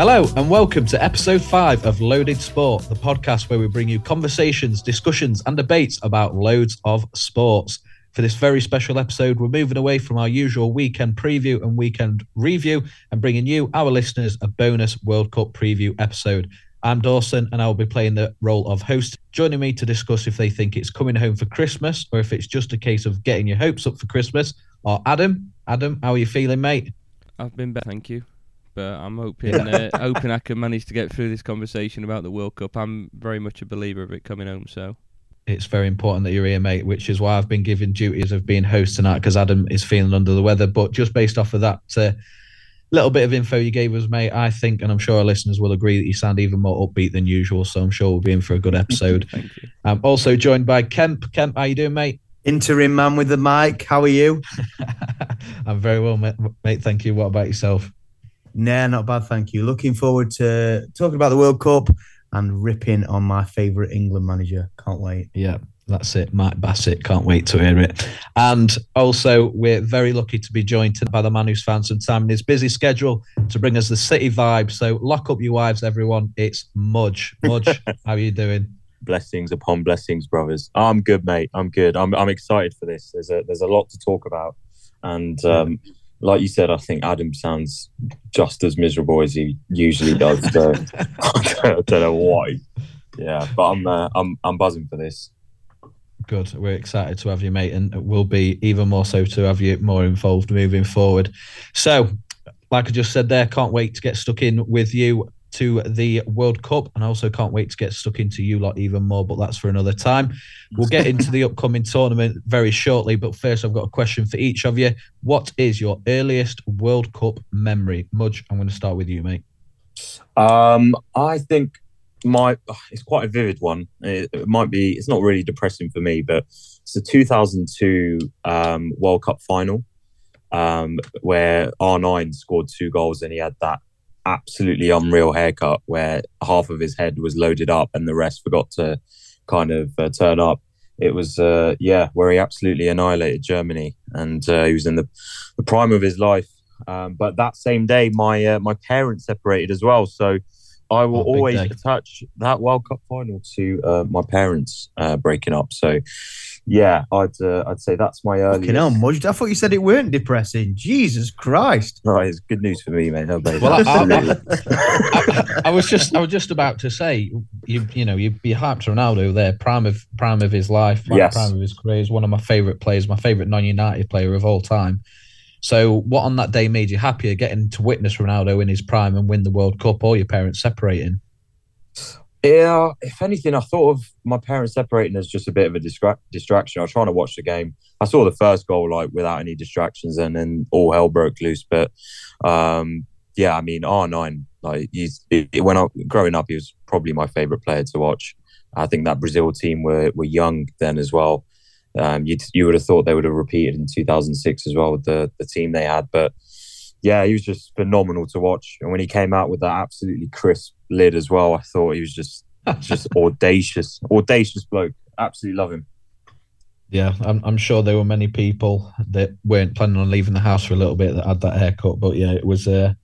Hello, and welcome to episode five of Loaded Sport, the podcast where we bring you conversations, discussions, and debates about loads of sports. For this very special episode, we're moving away from our usual weekend preview and weekend review and bringing you, our listeners, a bonus World Cup preview episode. I'm Dawson, and I'll be playing the role of host. Joining me to discuss if they think it's coming home for Christmas or if it's just a case of getting your hopes up for Christmas are Adam. Adam, how are you feeling, mate? I've been better, thank you but I'm hoping uh, hoping I can manage to get through this conversation about the World Cup. I'm very much a believer of it coming home. So it's very important that you're here, mate. Which is why I've been given duties of being host tonight because Adam is feeling under the weather. But just based off of that uh, little bit of info you gave us, mate, I think, and I'm sure our listeners will agree that you sound even more upbeat than usual. So I'm sure we'll be in for a good episode. Thank you. I'm also joined by Kemp. Kemp, how you doing, mate? Interim man with the mic. How are you? I'm very well, mate. Thank you. What about yourself? Nah, not bad, thank you. Looking forward to talking about the World Cup and ripping on my favourite England manager. Can't wait. Yeah, that's it. Mike Bassett. Can't wait to hear it. And also, we're very lucky to be joined by the man who's found some time in his busy schedule to bring us the city vibe. So lock up your wives, everyone. It's Muj. Muj, how are you doing? Blessings upon blessings, brothers. I'm good, mate. I'm good. I'm I'm excited for this. There's a there's a lot to talk about, and um, like you said, I think Adam sounds just as miserable as he usually does. So I don't know why. Yeah, but I'm uh, I'm I'm buzzing for this. Good. We're excited to have you, mate, and we'll be even more so to have you more involved moving forward. So, like I just said there, can't wait to get stuck in with you to the World Cup, and I also can't wait to get stuck into you lot even more. But that's for another time. We'll get into the upcoming tournament very shortly. But first, I've got a question for each of you. What is your earliest World Cup memory? Muj, I'm going to start with you, mate. Um, I think my it's quite a vivid one. It, it, might be. It's not really depressing for me, but it's the 2002 um, World Cup final um, where R9 scored two goals and he had that absolutely unreal haircut where half of his head was loaded up and the rest forgot to kind of uh, turn up. It was, uh, yeah, where he absolutely annihilated Germany, and uh, he was in the, the prime of his life. Um, but that same day, my uh, my parents separated as well, so I will oh, always attach that World Cup final to uh, my parents uh, breaking up. So yeah, I'd uh, I'd say that's my earliest. Fucking hell, Muj. I thought you said it weren't depressing. Jesus Christ! Right, it's good news for me, mate. No, well, I, I, I, I, was just I was just about to say you you know you'd be hyped Ronaldo there, prime of prime of his life, yes. prime of his career. He's one of my favourite players, my favourite non-United player of all time. So, what on that day made you happier, getting to witness Ronaldo in his prime and win the World Cup, or your parents separating? Yeah, if anything, I thought of my parents separating as just a bit of a distra- distraction. I was trying to watch the game. I saw the first goal like without any distractions, and then all hell broke loose. But um, yeah, I mean R nine, like he's it, when growing up, he was probably my favorite player to watch. I think that Brazil team were were young then as well. Um, you you would have thought they would have repeated in 2006 as well with the the team they had, but yeah, he was just phenomenal to watch. And when he came out with that absolutely crisp lid as well, I thought he was just just audacious, audacious bloke. Absolutely love him. Yeah, I'm, I'm sure there were many people that weren't planning on leaving the house for a little bit that had that haircut. But yeah, it was. Uh,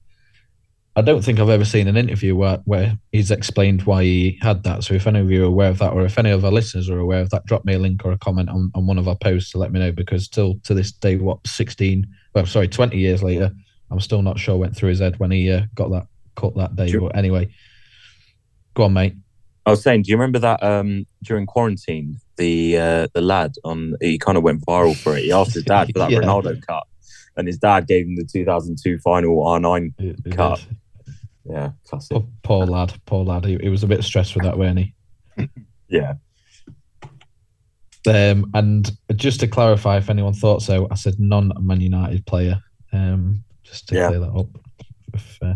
I don't think I've ever seen an interview where, where he's explained why he had that. So if any of you are aware of that, or if any of our listeners are aware of that, drop me a link or a comment on, on one of our posts to let me know. Because till to this day, what 16, well, sorry, 20 years later, I'm still not sure went through his head when he uh, got that cut that day. But anyway, go on, mate. I was saying, do you remember that um, during quarantine, the uh, the lad on he kind of went viral for it. He asked his dad for that yeah. Ronaldo cut, and his dad gave him the 2002 final R9 it, it cut. Is. Yeah, classic. Poor, poor, lad, poor lad. He, he was a bit stressed with that, wasn't he? yeah. Um, and just to clarify, if anyone thought so, I said non-Man United player. Um, just to yeah. clear that up. If uh,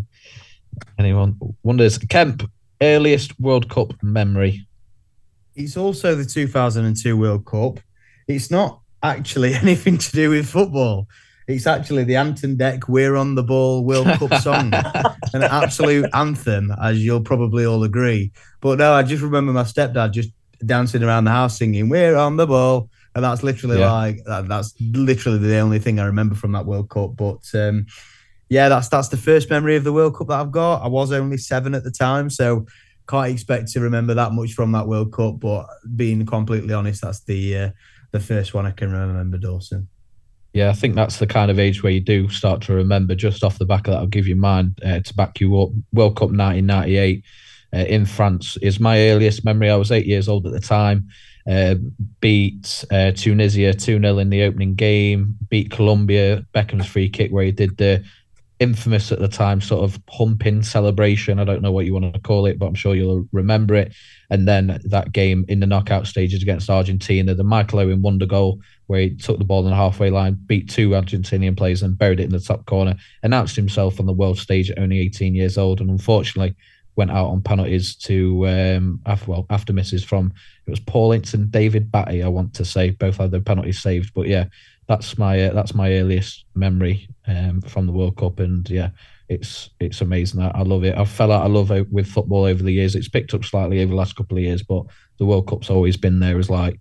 anyone wonders, Kemp, earliest World Cup memory. It's also the 2002 World Cup. It's not actually anything to do with football. It's actually the Ant & Dec We're on the Ball World Cup song, an absolute anthem, as you'll probably all agree. But no, I just remember my stepdad just dancing around the house singing "We're on the ball," and that's literally yeah. like that, that's literally the only thing I remember from that World Cup. But um, yeah, that's that's the first memory of the World Cup that I've got. I was only seven at the time, so can't expect to remember that much from that World Cup. But being completely honest, that's the uh, the first one I can remember, Dawson. Yeah, I think that's the kind of age where you do start to remember. Just off the back of that, I'll give you mine uh, to back you up. World Cup 1998 uh, in France is my earliest memory. I was eight years old at the time. Uh, beat uh, Tunisia 2 0 in the opening game, beat Colombia, Beckham's free kick, where he did the infamous at the time sort of humping celebration. I don't know what you want to call it, but I'm sure you'll remember it. And then that game in the knockout stages against Argentina, the Michael Owen wonder goal, where he took the ball in the halfway line, beat two Argentinian players, and buried it in the top corner. Announced himself on the world stage at only 18 years old, and unfortunately went out on penalties to um, after well after misses from it was Paul Ince and David Batty. I want to say both had their penalties saved, but yeah, that's my uh, that's my earliest memory um, from the World Cup, and yeah, it's it's amazing. I, I love it. I fell out of love with football over the years. It's picked up slightly over the last couple of years, but the World Cup's always been there as like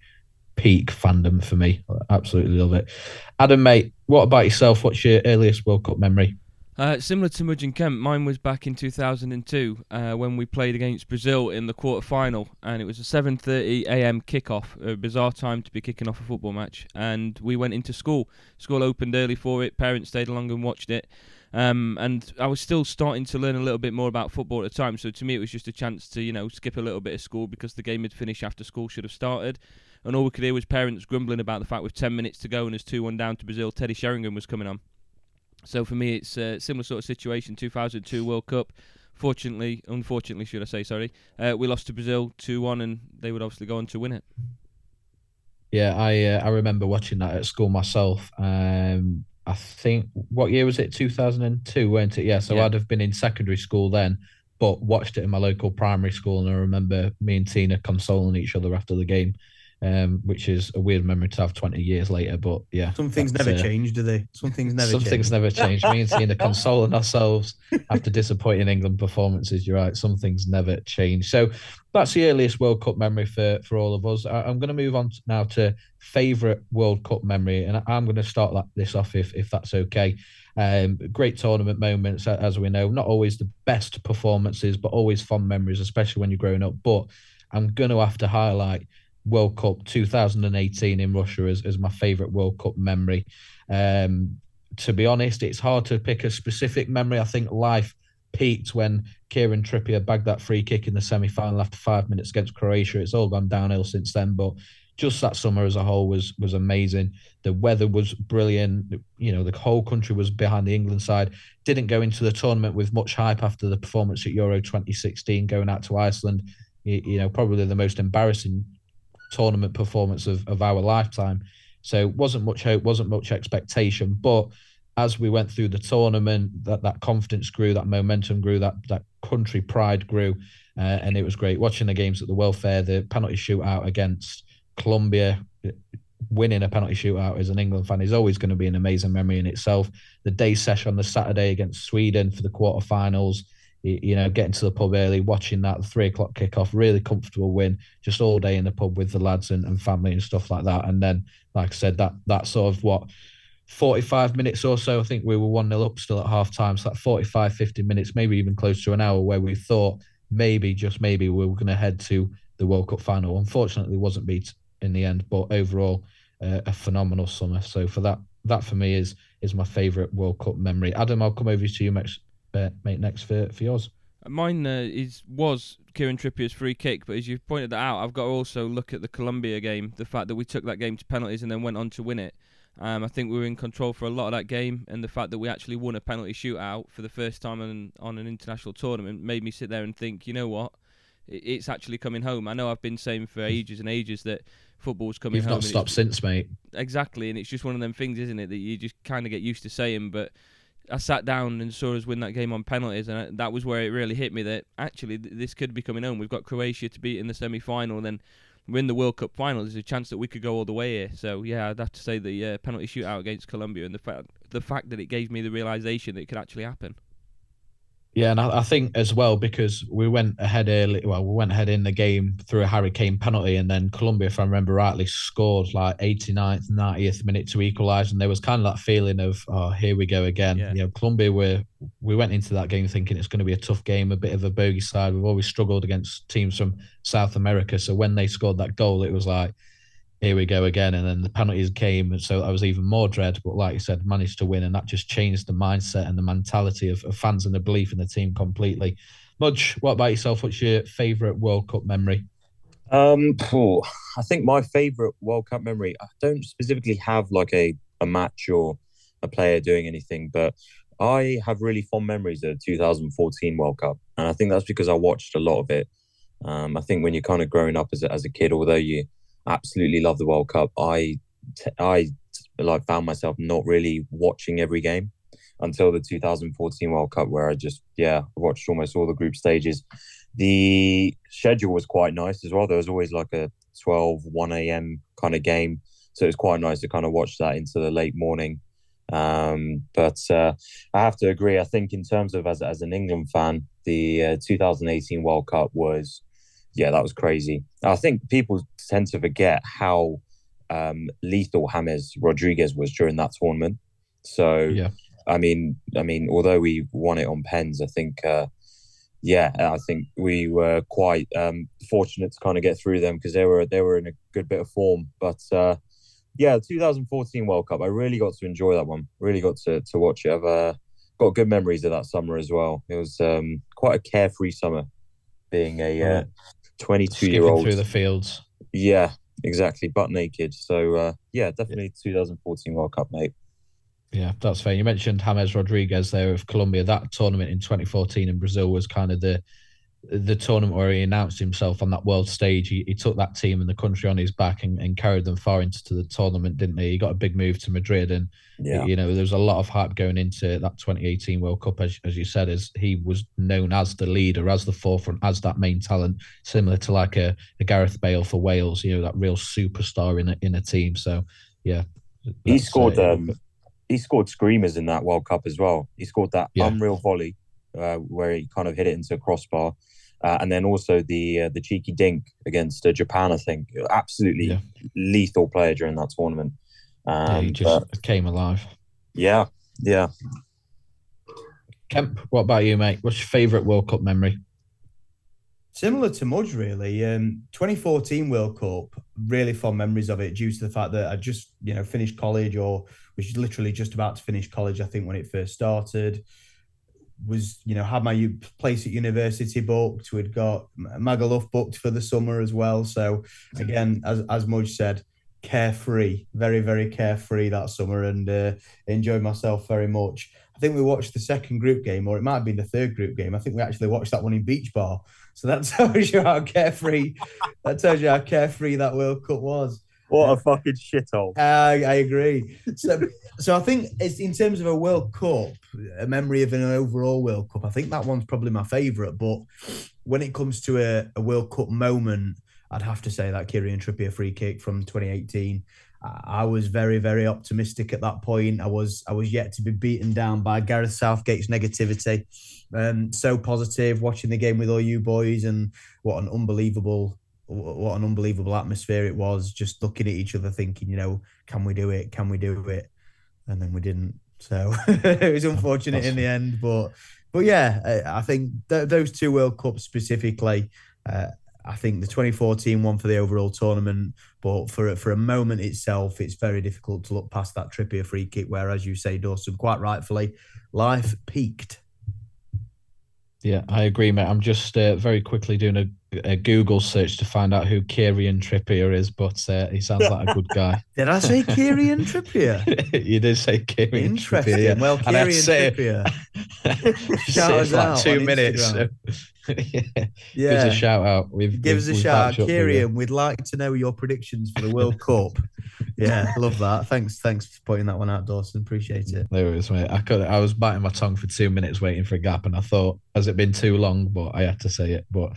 peak fandom for me. I absolutely love it. Adam, mate, what about yourself? What's your earliest World Cup memory? Uh, similar to Muj and Kemp, mine was back in 2002 uh, when we played against Brazil in the quarter final, and it was a 7:30 a.m. kickoff, a bizarre time to be kicking off a football match. And we went into school. School opened early for it. Parents stayed along and watched it. Um, and I was still starting to learn a little bit more about football at the time. So to me, it was just a chance to you know skip a little bit of school because the game had finished after school should have started. And all we could hear was parents grumbling about the fact with 10 minutes to go and there's 2 1 down to Brazil, Teddy Sheringham was coming on. So for me, it's a similar sort of situation. 2002 World Cup. Fortunately, unfortunately, should I say, sorry, uh, we lost to Brazil 2 1, and they would obviously go on to win it. Yeah, I uh, I remember watching that at school myself. Um, I think what year was it? 2002, weren't it? Yeah, so yeah. I'd have been in secondary school then, but watched it in my local primary school, and I remember me and Tina consoling each other after the game um, which is a weird memory to have 20 years later. But yeah, some things never uh, change, do they? Some things never. Some change. things never change. Me and Tina consoling ourselves after disappointing England performances. You're right. Some things never change. So that's the earliest World Cup memory for for all of us. I, am going to move on now to favorite World Cup memory, and I'm going to start like this off if if that's okay. Um, great tournament moments, as we know, not always the best performances, but always fond memories, especially when you're growing up. But I'm going to have to highlight World Cup 2018 in Russia as, as my favourite World Cup memory. Um, to be honest, it's hard to pick a specific memory. I think life peaked when Kieran Trippier bagged that free kick in the semi final after five minutes against Croatia. It's all gone downhill since then, but just that summer as a whole was was amazing. The weather was brilliant. You know, the whole country was behind the England side. Didn't go into the tournament with much hype after the performance at Euro 2016, going out to Iceland. You, you know, probably the most embarrassing tournament performance of, of our lifetime. So wasn't much hope, wasn't much expectation. But as we went through the tournament, that, that confidence grew, that momentum grew, that that country pride grew, uh, and it was great watching the games at the welfare. The penalty shootout against Colombia, winning a penalty shootout as an England fan is always going to be an amazing memory in itself. The day session on the Saturday against Sweden for the quarterfinals you know, getting to the pub early, watching that three o'clock kickoff, really comfortable win, just all day in the pub with the lads and, and family and stuff like that. And then, like I said, that that sort of what 45 minutes or so, I think we were 1 0 up still at half time. So that 45, 50 minutes, maybe even close to an hour, where we thought maybe, just maybe, we were going to head to the World Cup final. Unfortunately, wasn't beat in the end, but overall, uh, a phenomenal summer. So for that, that for me is is my favourite World Cup memory. Adam, I'll come over to you next, uh, mate, next for, for yours. Mine uh, is was Kieran Trippier's free kick, but as you pointed that out, I've got to also look at the Colombia game. The fact that we took that game to penalties and then went on to win it. Um, I think we were in control for a lot of that game, and the fact that we actually won a penalty shootout for the first time on, on an international tournament made me sit there and think, you know what, it's actually coming home. I know I've been saying for ages and ages that football's coming You've home. You've not stopped since, mate. Exactly, and it's just one of them things, isn't it, that you just kind of get used to saying, but I sat down and saw us win that game on penalties, and that was where it really hit me that actually this could be coming home. We've got Croatia to beat in the semi final, then win the World Cup final. There's a chance that we could go all the way here. So yeah, I'd have to say the uh, penalty shootout against Colombia, and the fact the fact that it gave me the realization that it could actually happen. Yeah, and I, I, think as well because we went ahead early. Well, we went ahead in the game through a Harry Kane penalty, and then Colombia, if I remember rightly, scored like 89th, 90th minute to equalise, and there was kind of that feeling of, oh, here we go again. Yeah. You know, Colombia were we went into that game thinking it's going to be a tough game, a bit of a bogey side. We've always struggled against teams from South America, so when they scored that goal, it was like here we go again. And then the penalties came, and so I was even more dread. But like you said, managed to win, and that just changed the mindset and the mentality of, of fans and the belief in the team completely. Muj, what about yourself? What's your favourite World Cup memory? Um, oh, I think my favourite World Cup memory. I don't specifically have like a a match or a player doing anything, but I have really fond memories of 2014 World Cup, and I think that's because I watched a lot of it. Um, I think when you're kind of growing up as a, as a kid, although you absolutely love the World Cup. I I like found myself not really watching every game until the 2014 World Cup, where I just yeah watched almost all the group stages. The schedule was quite nice as well. There was always like a 12 1 a.m. kind of game, so it was quite nice to kind of watch that into the late morning. Um, but uh, I have to agree. I think in terms of as as an England fan, the uh, 2018 World Cup was yeah, that was crazy. I think people tend to forget how um, lethal James Rodriguez was during that tournament. So, yeah. I mean, I mean, although we won it on pens, I think, uh, yeah, I think we were quite um, fortunate to kind of get through them because they were they were in a good bit of form. But uh, yeah, 2014 World Cup, I really got to enjoy that one. Really got to to watch it. I've uh, got good memories of that summer as well. It was um, quite a carefree summer, being a uh, 22 year old through the fields. Yeah, exactly, butt naked. So uh, yeah, definitely yeah. 2014 World Cup, mate. Yeah, that's fair. You mentioned James Rodriguez there of Colombia. That tournament in 2014 in Brazil was kind of the the tournament where he announced himself on that world stage. He, he took that team and the country on his back and, and carried them far into the tournament, didn't he? He got a big move to Madrid, and yeah. you know there was a lot of hype going into that 2018 World Cup, as, as you said, as he was known as the leader, as the forefront, as that main talent, similar to like a, a Gareth Bale for Wales. You know that real superstar in a, in a team. So yeah, he scored. Uh, um, he scored screamers in that World Cup as well. He scored that yeah. unreal volley uh, where he kind of hit it into a crossbar. Uh, and then also the uh, the cheeky dink against uh, Japan, I think, absolutely yeah. lethal player during that tournament. Um, yeah, he um, just but, came alive. Yeah, yeah. Kemp, what about you, mate? What's your favourite World Cup memory? Similar to Muj, really. Um, 2014 World Cup, really fond memories of it due to the fact that I just, you know, finished college or was literally just about to finish college, I think, when it first started was you know had my place at university booked. We'd got Magaluf booked for the summer as well. So again, as as Muj said, carefree, very very carefree that summer, and uh, enjoyed myself very much. I think we watched the second group game, or it might have been the third group game. I think we actually watched that one in Beach Bar. So that tells you how carefree. that tells you how carefree that World Cup was. What a fucking shithole. I, I agree. So, so I think it's in terms of a World Cup, a memory of an overall World Cup. I think that one's probably my favourite. But when it comes to a, a World Cup moment, I'd have to say that Kieran Trippier free kick from 2018. I was very, very optimistic at that point. I was, I was yet to be beaten down by Gareth Southgate's negativity. Um, so positive watching the game with all you boys, and what an unbelievable what an unbelievable atmosphere it was. Just looking at each other, thinking, you know, can we do it? Can we do it? And then we didn't. So it was unfortunate in the end, but but yeah, I think th- those two World Cups specifically. Uh, I think the 2014 one for the overall tournament, but for for a moment itself, it's very difficult to look past that Trippier free kick. Where, as you say, Dawson, quite rightfully, life peaked. Yeah, I agree, mate. I'm just uh, very quickly doing a a Google search to find out who Kieran Trippier is, but uh, he sounds like a good guy. did I say Kieran Trippier? you did say Kieran Interesting. Trippier. Well, Kieran Trippier. shout us like two minutes. So, yeah. Give us a shout out. We've, Give us a shout out. Kieran, we'd like to know your predictions for the World Cup. Yeah, love that. Thanks, thanks for pointing that one out, Dawson. Appreciate it. There it is, mate. I could I was biting my tongue for two minutes waiting for a gap, and I thought, has it been too long? But I had to say it. But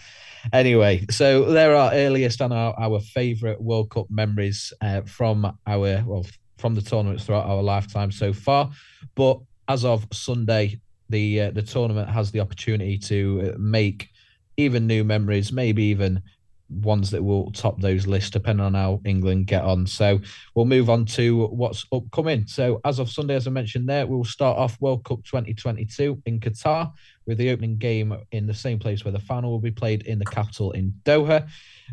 Anyway, so there are earliest and our, our favourite World Cup memories uh, from our well from the tournaments throughout our lifetime so far. But as of Sunday, the uh, the tournament has the opportunity to uh, make even new memories, maybe even ones that will top those lists depending on how England get on. So we'll move on to what's upcoming. So as of Sunday, as I mentioned there, we'll start off World Cup 2022 in Qatar with the opening game in the same place where the final will be played in the capital in Doha.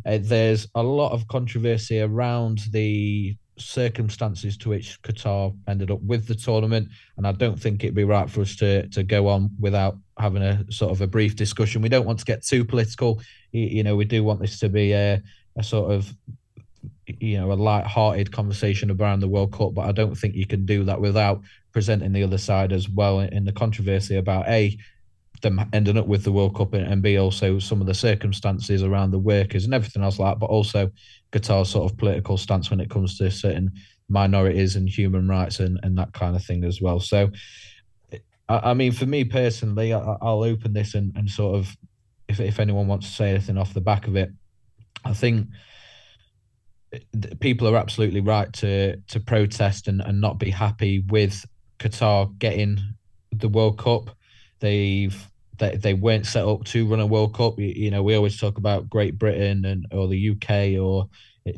Uh, there's a lot of controversy around the circumstances to which Qatar ended up with the tournament, and I don't think it'd be right for us to to go on without having a sort of a brief discussion. We don't want to get too political. You, know, we do want this to be a, a sort of you know a light-hearted conversation around the World Cup, but I don't think you can do that without presenting the other side as well in the controversy about a them ending up with the World Cup and, B also some of the circumstances around the workers and everything else like that, but also Qatar's sort of political stance when it comes to certain minorities and human rights and, and that kind of thing as well. So, I, I mean, for me personally, I, will open this and, and sort of, if, if anyone wants to say anything off the back of it, I think people are absolutely right to to protest and, and not be happy with Qatar getting the World Cup. They've they, they weren't set up to run a World Cup. You, you, know, we always talk about Great Britain and or the UK or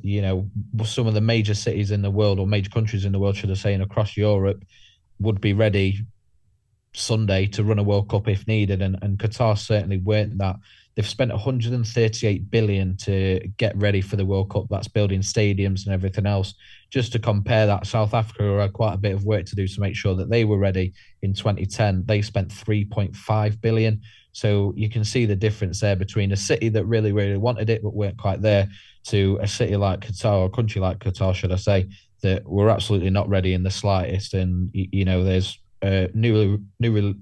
you know some of the major cities in the world or major countries in the world, should I say, and across Europe would be ready Sunday to run a World Cup if needed, and and Qatar certainly weren't that. They've spent 138 billion to get ready for the World Cup. That's building stadiums and everything else. Just to compare that, South Africa had quite a bit of work to do to make sure that they were ready in 2010. They spent 3.5 billion. So you can see the difference there between a city that really, really wanted it but weren't quite there to a city like Qatar or a country like Qatar, should I say, that we're absolutely not ready in the slightest. And you know, there's uh, newly newly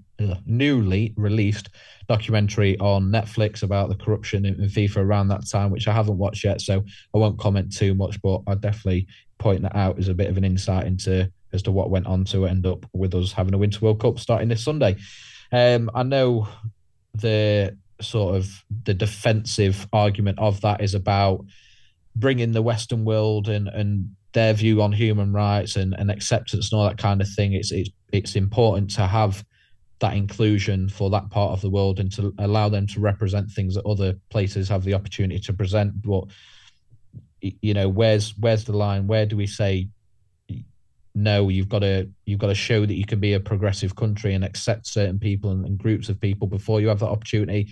newly released documentary on Netflix about the corruption in, FIFA around that time, which I haven't watched yet, so I won't comment too much. But I definitely point that out as a bit of an insight into as to what went on to end up with us having a Winter World Cup starting this Sunday. Um, I know the sort of the defensive argument of that is about bringing the Western world and and their view on human rights and, and acceptance and all that kind of thing. It's it's it's important to have that inclusion for that part of the world and to allow them to represent things that other places have the opportunity to present. But you know, where's where's the line? Where do we say no? You've got to you've got to show that you can be a progressive country and accept certain people and, and groups of people before you have that opportunity.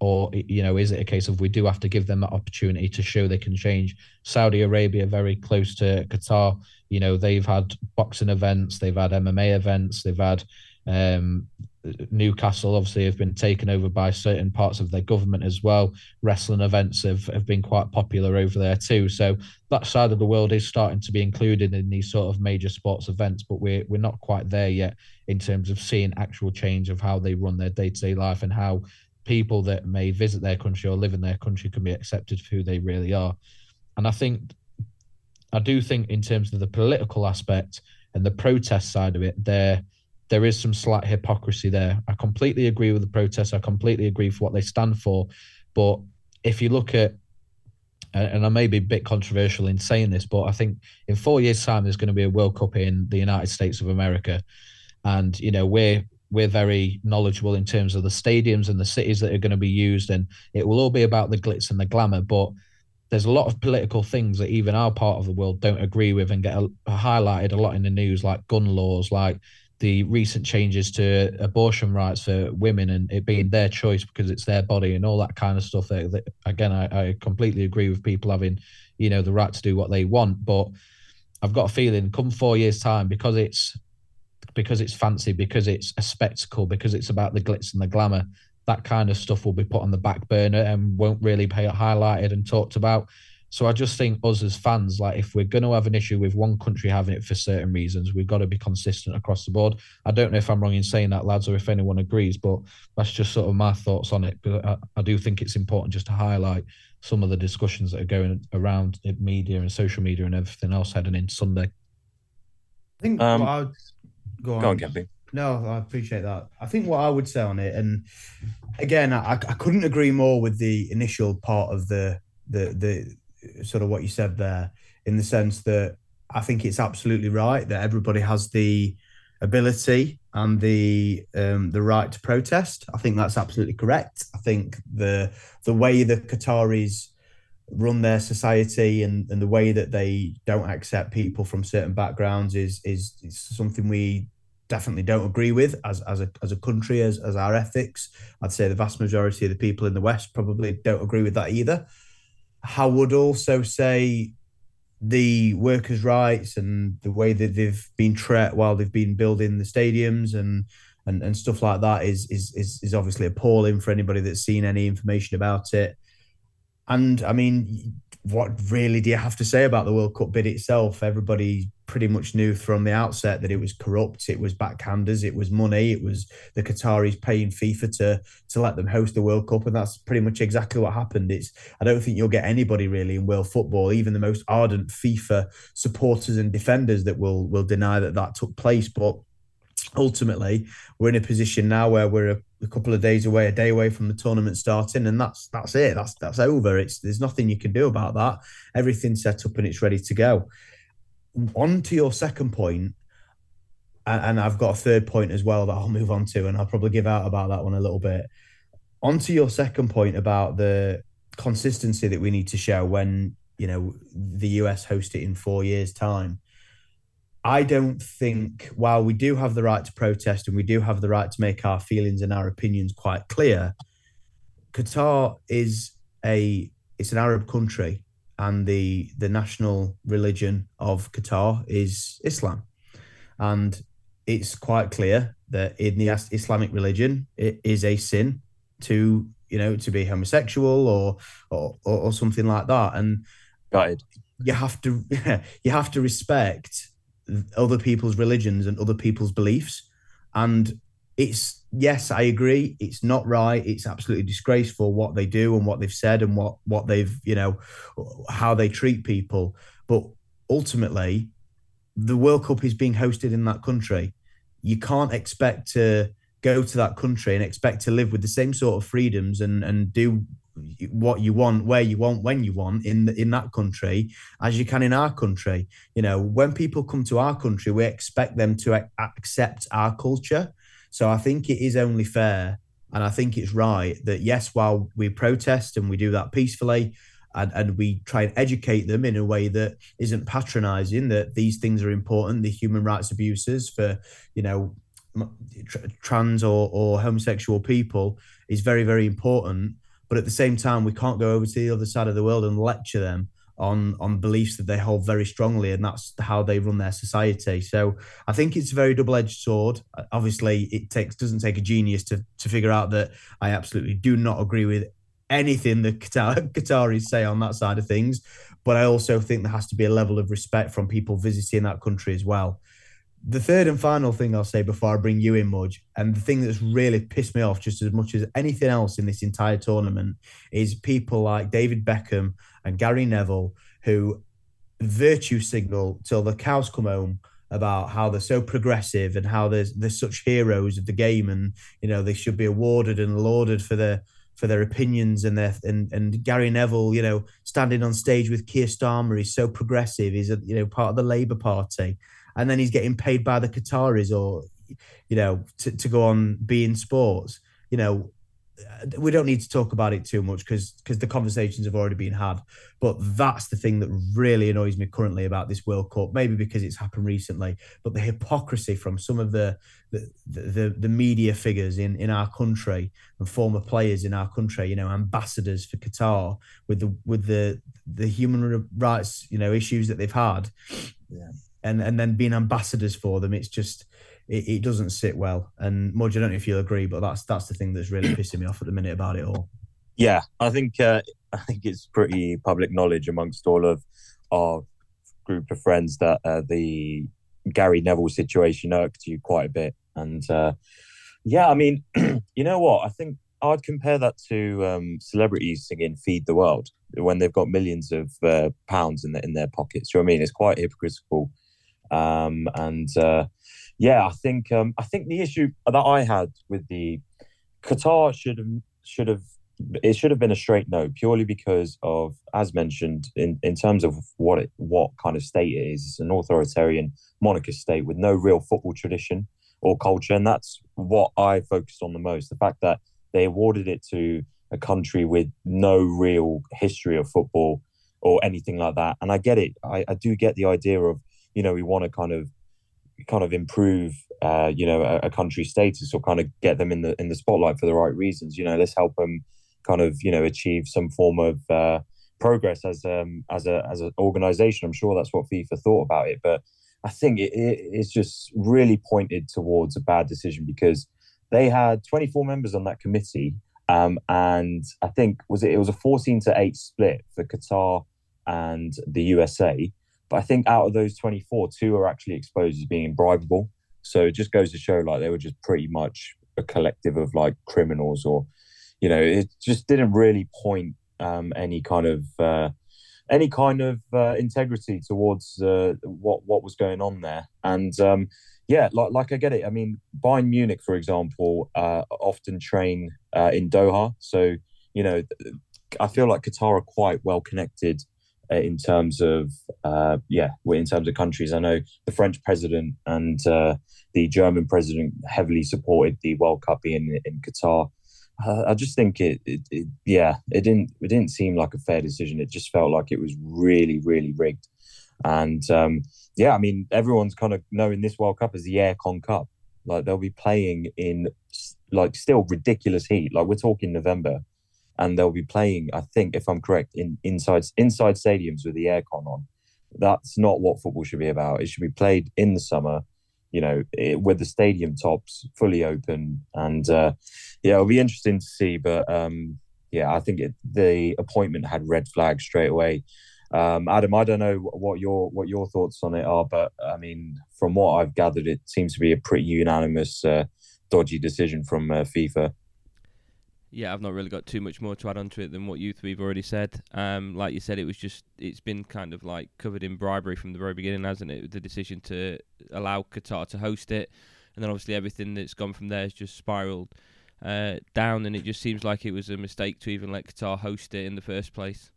Or you know, is it a case of we do have to give them that opportunity to show they can change? Saudi Arabia, very close to Qatar. You know, they've had boxing events, they've had MMA events, they've had um, Newcastle obviously have been taken over by certain parts of their government as well. Wrestling events have, have been quite popular over there too. So that side of the world is starting to be included in these sort of major sports events, but we're we're not quite there yet in terms of seeing actual change of how they run their day to day life and how people that may visit their country or live in their country can be accepted for who they really are. And I think I do think in terms of the political aspect and the protest side of it, there there is some slight hypocrisy there. I completely agree with the protests. I completely agree for what they stand for. But if you look at, and I may be a bit controversial in saying this, but I think in four years' time there's going to be a World Cup in the United States of America, and you know we're we're very knowledgeable in terms of the stadiums and the cities that are going to be used, and it will all be about the glitz and the glamour. But there's a lot of political things that even our part of the world don't agree with and get highlighted a lot in the news, like gun laws, like the recent changes to abortion rights for women and it being their choice because it's their body and all that kind of stuff. That, that again, I, I, completely agree with people having, you know, the right to do what they want. But I've got a feeling, come four years' time, because it's because it's fancy, because it's a spectacle, because it's about the glitz and the glamour, that kind of stuff will be put on the back burner and won't really be highlighted and talked about. So I just think us as fans, like if we're going to have an issue with one country having it for certain reasons, we've got to be consistent across the board. I don't know if I'm wrong in saying that, lads, or if anyone agrees, but that's just sort of my thoughts on it. But I, I do think it's important just to highlight some of the discussions that are going around media and social media and everything else heading into Sunday. I think um, I would, go on. Go on, Campy. No, I appreciate that. I think what I would say on it, and again, I, I couldn't agree more with the initial part of the the the sort of what you said there, in the sense that I think it's absolutely right that everybody has the ability and the um, the right to protest. I think that's absolutely correct. I think the the way the Qataris run their society and, and the way that they don't accept people from certain backgrounds is is, is something we definitely don't agree with as, as a as a country as, as our ethics i'd say the vast majority of the people in the west probably don't agree with that either i would also say the workers' rights and the way that they've been treated while they've been building the stadiums and and, and stuff like that is, is is is obviously appalling for anybody that's seen any information about it. And I mean, what really do you have to say about the World Cup bid itself? Everybody pretty much knew from the outset that it was corrupt. It was backhanders. It was money. It was the Qataris paying FIFA to to let them host the World Cup, and that's pretty much exactly what happened. It's I don't think you'll get anybody really in world football, even the most ardent FIFA supporters and defenders, that will will deny that that took place. But ultimately, we're in a position now where we're a, a couple of days away, a day away from the tournament starting, and that's that's it. That's that's over. It's there's nothing you can do about that. Everything's set up and it's ready to go on to your second point, and, and I've got a third point as well that I'll move on to, and I'll probably give out about that one a little bit. On to your second point about the consistency that we need to show when you know the US host it in four years' time. I don't think, while we do have the right to protest and we do have the right to make our feelings and our opinions quite clear, Qatar is a it's an Arab country and the the national religion of Qatar is Islam, and it's quite clear that in the Islamic religion it is a sin to you know to be homosexual or or or, or something like that, and you have to you have to respect other people's religions and other people's beliefs, and it's yes, I agree. It's not right. It's absolutely disgraceful what they do and what they've said and what what they've you know how they treat people. But ultimately, the World Cup is being hosted in that country. You can't expect to go to that country and expect to live with the same sort of freedoms and and do what you want where you want when you want in the, in that country as you can in our country you know when people come to our country we expect them to accept our culture so I think it is only fair and I think it's right that, yes, while we protest and we do that peacefully, and, and we try and educate them in a way that isn't patronizing that these things are important the human rights abuses for you know trans or, or homosexual people is very very important. But at the same time we can't go over to the other side of the world and lecture them on on beliefs that they hold very strongly, and that's how they run their society. So I think it's a very double edged sword. Uh, obviously, it takes doesn't take a genius to to figure out that I absolutely do not agree with anything the Qatar, Qataris say on that side of things. But I also think there has to be a level of respect from people visiting that country as well. The third and final thing I'll say before I bring you in, Muj, and the thing that's really pissed me off just as much as anything else in this entire tournament is people like David Beckham and Gary Neville, who virtue signal till the cows come home about how they're so progressive and how there's there's such heroes of the game and you know they should be awarded and lauded for their for their opinions and their and, and Gary Neville, you know, standing on stage with Keir Starmer, he's so progressive. He's a you know part of the Labour Party, and then he's getting paid by the Qataris or you know to, to go on beIN Sports. You know, uh, we don't need to talk about it too much because because the conversations have already been had. But that's the thing that really annoys me currently about this World Cup. Maybe because it's happened recently, but the hypocrisy from some of the the the, the media figures in in our country and former players in our country, you know, ambassadors for Qatar with the with the the human rights you know issues that they've had, yeah. And and then being ambassadors for them. It's just it, it doesn't sit well. And Muj, I don't know if you'll agree, but that's that's the thing that's really pissing me off at the minute about it all. Yeah, I think uh, I think it's pretty public knowledge amongst all of our group of friends that uh, the Gary Neville situation irked you quite a bit, and uh, yeah, I mean, you know what? I think I'd compare that to um, celebrities singing "Feed the World" when they've got millions of uh, pounds in their in their pockets. You know what I mean? It's quite hypocritical, um, and uh, yeah, I think um, I think the issue that I had with the Qatar should have should have it should have been a straight no, purely because of, as mentioned, in, in terms of what it, what kind of state it is. It's an authoritarian monarchist state with no real football tradition or culture, and that's what I focused on the most. The fact that they awarded it to a country with no real history of football or anything like that. And I get it. I, I do get the idea of you know we want to kind of kind of improve uh, you know a, a country status or kind of get them in the in the spotlight for the right reasons. You know, let's help them kind of you know achieve some form of uh, progress as um as a as an organization. I'm sure that's what FIFA thought about it, but I think it, it, it's just really pointed towards a bad decision because they had 24 members on that committee, um, and I think was it it was a 14 to eight split for Qatar and the USA. But I think out of those 24, two are actually exposed as being bribable. So it just goes to show like they were just pretty much a collective of like criminals or, you know, it just didn't really point um, any kind of uh, any kind of uh, integrity towards uh, what what was going on there. And um, yeah, like like I get it. I mean, Bayern Munich, for example, uh, often train uh, in Doha, so you know, I feel like Qatar are quite well connected in terms of uh, yeah, in terms of countries. I know the French president and uh, the German president heavily supported the World Cup being in Qatar. Uh, I just think it, it, it, yeah, it didn't it didn't seem like a fair decision. It just felt like it was really, really rigged. And um, yeah, I mean, everyone's kind of knowing this World Cup as the Aircon Cup. Like they'll be playing in like still ridiculous heat. Like we're talking November, and they'll be playing. I think, if I'm correct, in inside inside stadiums with the aircon on. That's not what football should be about. It should be played in the summer, you know, it, with the stadium tops fully open. And uh, yeah, it'll be interesting to see. But um, yeah, I think it, the appointment had red flags straight away. Um, Adam, I don't know what your what your thoughts on it are, but I mean, from what I've gathered, it seems to be a pretty unanimous uh, dodgy decision from uh, FIFA. Yeah, I've not really got too Muj more to add onto it than what you three have already said. Um, like you said, it was just it's been kind of like covered in bribery from the very beginning, hasn't it? The decision to allow Qatar to host it, and then obviously everything that's gone from there has just spiraled uh, down, and it just seems like it was a mistake to even let Qatar host it in the first place.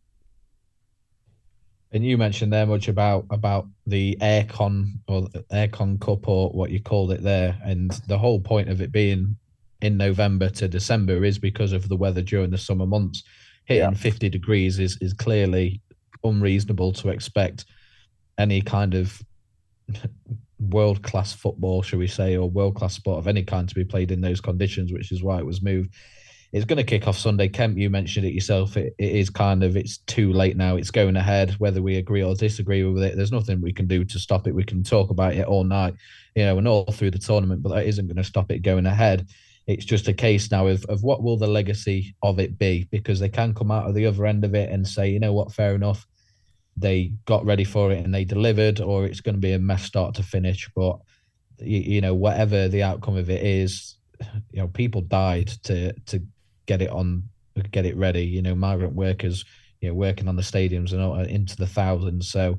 And you mentioned there much about about the aircon or aircon cup or what you called it there, and the whole point of it being in November to December is because of the weather during the summer months. Hitting yeah. 50 degrees is, is clearly unreasonable to expect any kind of world class football, shall we say, or world class sport of any kind to be played in those conditions, which is why it was moved. It's going to kick off Sunday. Kemp, you mentioned it yourself. It, it is kind of it's too late now. It's going ahead, whether we agree or disagree with it. There's nothing we can do to stop it. We can talk about it all night, you know, and all through the tournament, but that isn't going to stop it going ahead. It's just a case now of, of what will the legacy of it be because they can come out of the other end of it and say, you know what, fair enough. They got ready for it and they delivered, or it's going to be a mess start to finish. But you, you know, whatever the outcome of it is, you know, people died to to get it on, get it ready. You know, migrant workers, you know, working on the stadiums and uh, into the thousands. So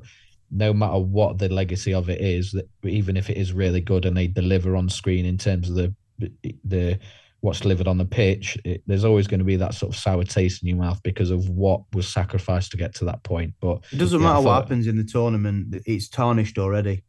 no matter what the legacy of it is, that even if it is really good and they deliver on screen in terms of the the what's delivered on the pitch, it, there's always going to be that sort of sour taste in your mouth because of what was sacrificed to get to that point. But it doesn't matter what happens in the tournament; it's tarnished already.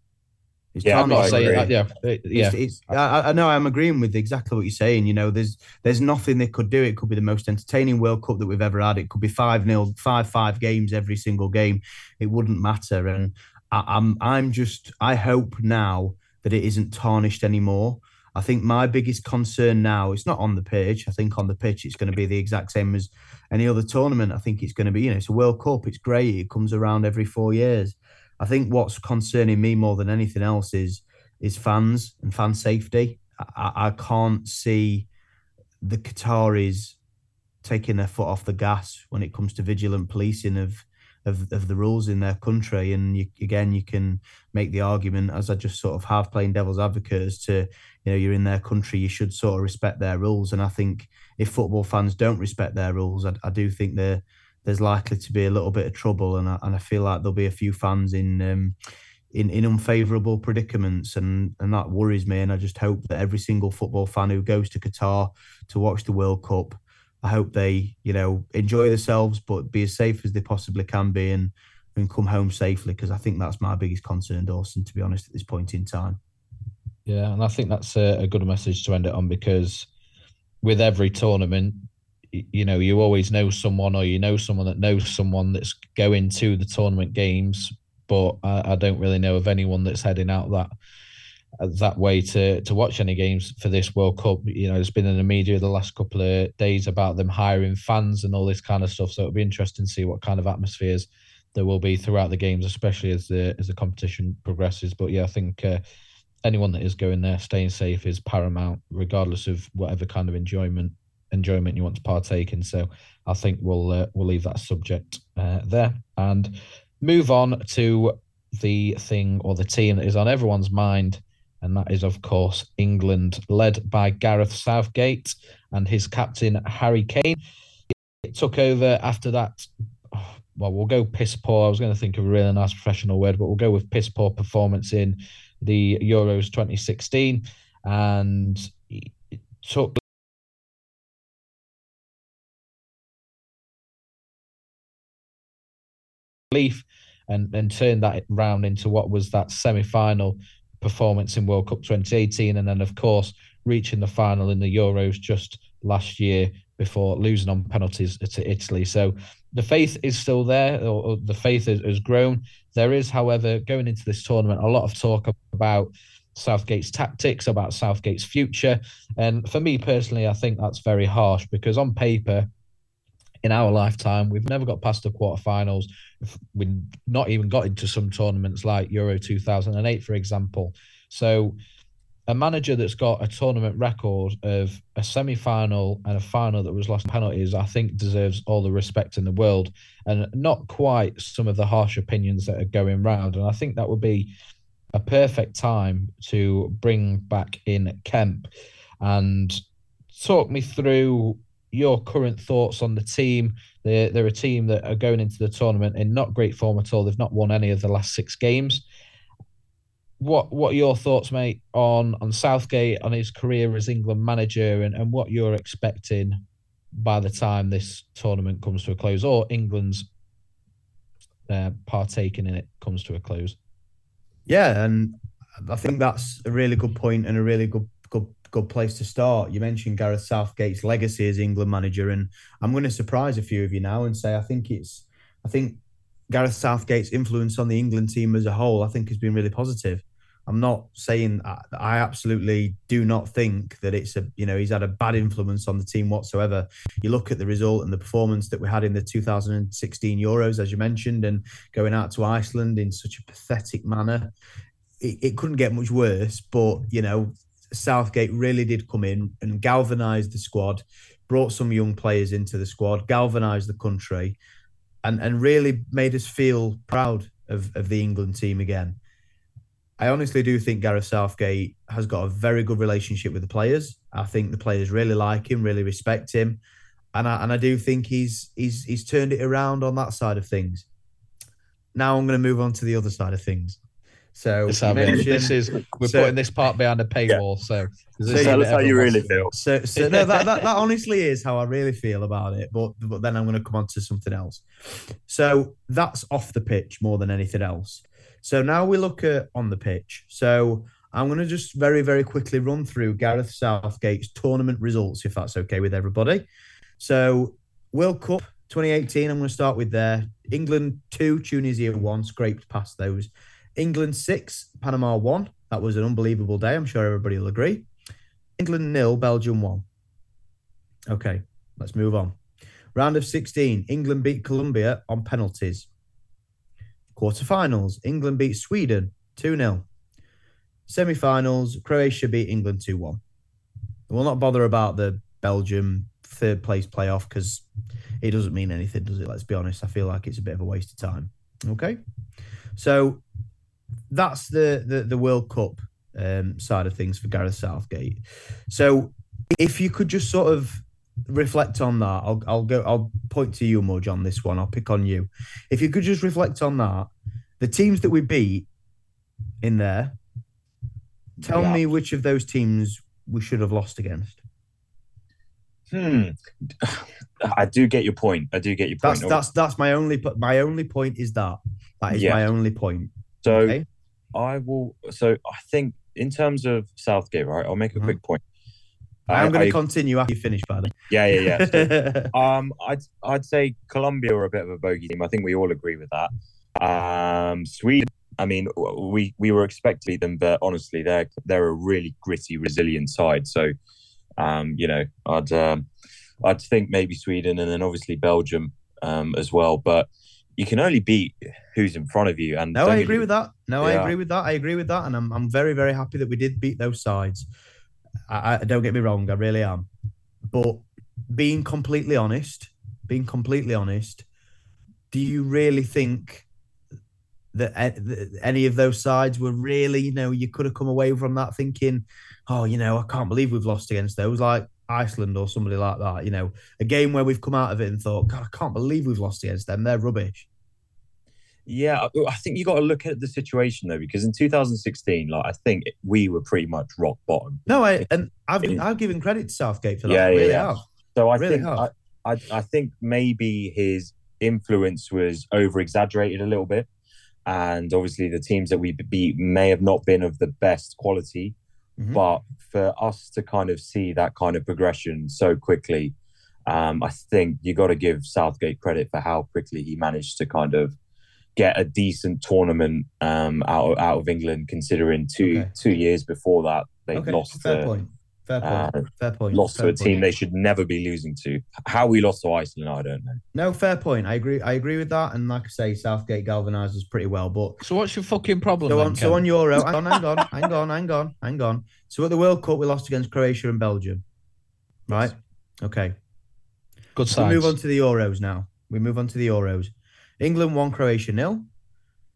It's yeah, I'm not saying that. Yeah, yeah. It's, it's, I, I know I'm agreeing with exactly what you're saying. You know, there's there's nothing they could do. It could be the most entertaining World Cup that we've ever had. It could be five nil, five five games every single game. It wouldn't matter. And I, I'm I'm just I hope now that it isn't tarnished anymore. I think my biggest concern now it's not on the pitch. I think on the pitch it's going to be the exact same as any other tournament. I think it's going to be, you know, it's a World Cup. It's great. It comes around every four years. I think what's concerning me more than anything else is is fans and fan safety. I, I can't see the Qataris taking their foot off the gas when it comes to vigilant policing of of, of the rules in their country. And you, again, you can make the argument, as I just sort of have playing devil's advocate, as to you know you're in their country, you should sort of respect their rules. And I think if football fans don't respect their rules, I, I do think there there's likely to be a little bit of trouble. And I, and I feel like there'll be a few fans in. Um, in, in unfavourable predicaments and, and that worries me and I just hope that every single football fan who goes to Qatar to watch the World Cup I hope they, you know, enjoy themselves, but be as safe as they possibly can be and and come home safely because I think that's my biggest concern, Dawson, to be honest, at this point in time. Yeah, and I think that's a, a good message to end it on because with every tournament, you know, you always know someone or you know someone that knows someone that's going to the tournament games, but I, I don't really know of anyone that's heading out that that way to to watch any games for this World Cup. You know, there's been in the media the last couple of days about them hiring fans and all this kind of stuff. So it'll be interesting to see what kind of atmospheres there will be throughout the games, especially as the as the competition progresses. But yeah, I think uh, anyone that is going there, staying safe is paramount, regardless of whatever kind of enjoyment enjoyment you want to partake in. So I think we'll uh, we'll leave that subject uh, there and move on to the thing or the team that is on everyone's mind and that is, of course, England, led by Gareth Southgate and his captain, Harry Kane. It took over after that. Well, we'll go piss poor. I was going to think of a really nice professional word, but we'll go with piss poor performance in the Euros 2016. And took relief and, and turned that round into what was that semi final performance in World Cup 2018, and then of course reaching the final in the Euros just last year before losing on penalties to Italy. So the faith is still there, or, the faith has, has grown. There is, however, going into this tournament, a lot of talk about Southgate's tactics, about Southgate's future. And for me personally, I think that's very harsh because on paper, in our lifetime, we've never got past the quarterfinals. We've not even got into some tournaments like Euro 2008, for example. So, a manager that's got a tournament record of a semi final and a final that was lost penalties, I think deserves all the respect in the world and not quite some of the harsh opinions that are going round. And I think that would be a perfect time to bring back in Kemp and talk me through your current thoughts on the team. They're, they're a team that are going into the tournament in not great form at all. They've not won any of the last six games. What what are your thoughts, mate, on on Southgate, on his career as England manager, and, and what you're expecting by the time this tournament comes to a close, or England's uh, partaking in it comes to a close? Yeah, and I think that's a really good point and a really good good good place to start. You mentioned Gareth Southgate's legacy as England manager, and I'm going to surprise a few of you now and say I think it's I think Gareth Southgate's influence on the England team as a whole I think has been really positive. I'm not saying uh, I absolutely do not think that it's a you know he's had a bad influence on the team whatsoever. You look at the result and the performance that we had in the 2016 Euros, as you mentioned, and going out to Iceland in such a pathetic manner. It, it couldn't get much worse, but you know Southgate really did come in and galvanise the squad, brought some young players into the squad, galvanised the country, and, and really made us feel proud of, of the England team again. I honestly do think Gareth Southgate has got a very good relationship with the players. I think the players really like him, really respect him, and I, and I do think he's he's he's turned it around on that side of things. Now I'm going to move on to the other side of things. So this, this is we're so, putting this part behind a paywall. Yeah. So, so tell us how you really feel. So, so no, that, that, that honestly is how I really feel about it. But but then I'm going to come on to something else. So that's off the pitch more than anything else. So now we look at on the pitch. So I'm going to just very very quickly run through Gareth Southgate's tournament results, if that's okay with everybody. So World Cup 2018. I'm going to start with there. England two, Tunisia one, scraped past those. England six, Panama one. That was an unbelievable day. I'm sure everybody will agree. England nil, Belgium one. Okay, let's move on. Round of 16, England beat Colombia on penalties. Quarterfinals, England beat Sweden 2 0. Semi finals, Croatia beat England 2 1. We'll not bother about the Belgium third place playoff because it doesn't mean anything, does it? Let's be honest. I feel like it's a bit of a waste of time. Okay. So that's the the, the World Cup um, side of things for Gareth Southgate. So if you could just sort of reflect on that, I'll I'll go I'll point to you, Muj, on this one. I'll pick on you. If you could just reflect on that, the teams that we beat in there, tell yeah. me which of those teams we should have lost against. Hmm. I do get your point. I do get your point. That's that's that's my only my only point is that that is Yeah. my only point. so Okay. I will. So I think in terms of Southgate, right? I'll make a Mhm. quick point. I'm going to continue after you finish, Paddy. Yeah, yeah, yeah. So, um, I'd I'd say Colombia are a bit of a bogey team. I think we all agree with that. Um, Sweden. I mean, we we were expecting them, but honestly, they're they're a really gritty, resilient side. So, um, you know, I'd um, I'd think maybe Sweden, and then obviously Belgium um, as well. But you can only beat who's in front of you. And No, I agree me- with that. No, I agree with that. I agree with that, and I'm I'm very very happy that we did beat those sides. I, I don't get me wrong, I really am. But being completely honest, being completely honest, do you really think that any of those sides were really, you know, you could have come away from that thinking, oh, you know, I can't believe we've lost against those, like Iceland or somebody like that. You know, a game where we've come out of it and thought, God, I can't believe we've lost against them. They're rubbish. Yeah, I think you got to look at the situation though, because in 2016, like I think we were pretty much rock bottom. No, I and I've I've given credit to Southgate for that. Yeah, I yeah, really yeah. have. So I Really think I. I I think maybe his influence was over exaggerated a little bit, and obviously the teams that we beat may have not been of the best quality, Mhm. but for us to kind of see that kind of progression so quickly, um, I think you got to give Southgate credit for how quickly he managed to kind of get a decent tournament um, out of, out of England, considering two Okay. two years before that they Okay, lost fair to, point. Fair point. uh, fair point. lost to fair a team they should never be losing to. How we lost to Iceland, I don't know. No, fair point. I agree. I agree with that. And like I say, Southgate galvanized us pretty well. But So what's your fucking problem? so then, on, so Ken? on Euro, hang on, hang on, hang on, hang on, hang on. So at the World Cup, we lost against Croatia and Belgium, right? Okay. good So we move on to the Euros now. We move on to the Euros. England one, Croatia nil.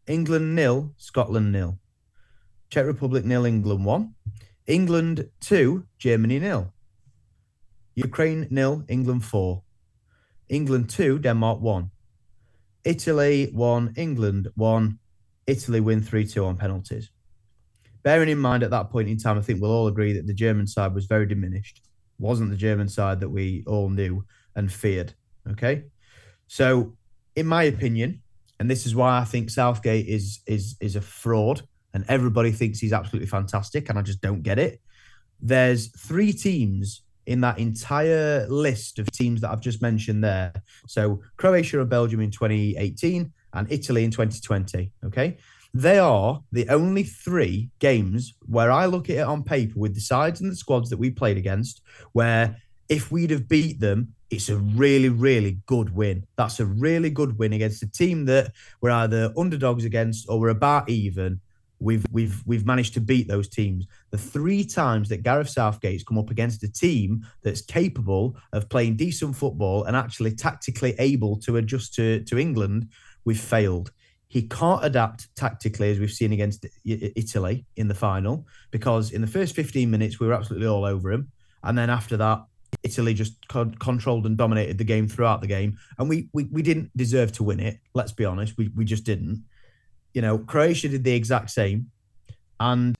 England nil, Scotland nil. Czech Republic nil, England one. England two, Germany nil. Ukraine nil, England four. England two, Denmark one. Italy one, England one. Italy win 3 2 on penalties. Bearing in mind at that point in time, I think we'll all agree that the German side was very diminished. Wasn't the German side that we all knew and feared. Okay. So, in my opinion, and this is why I think Southgate is is is a fraud, and everybody thinks he's absolutely fantastic, and I just don't get it. There's three teams in that entire list of teams that I've just mentioned there. So Croatia and Belgium in 2018 and Italy in 2020. Okay. They are the only three games where I look at it on paper with the sides and the squads that we played against, where if we'd have beat them, it's a really, really good win. That's a really good win against a team that we're either underdogs against or we're about even. We've we've we've managed to beat those teams. The three times that Gareth Southgate's come up against a team that's capable of playing decent football and actually tactically able to adjust to, to England, we've failed. He can't adapt tactically as we've seen against Italy in the final because in the first 15 minutes we were absolutely all over him, and then after that Italy just con- controlled and dominated the game throughout the game, and we, we we didn't deserve to win it. Let's be honest, we we just didn't. You know, Croatia did the exact same, and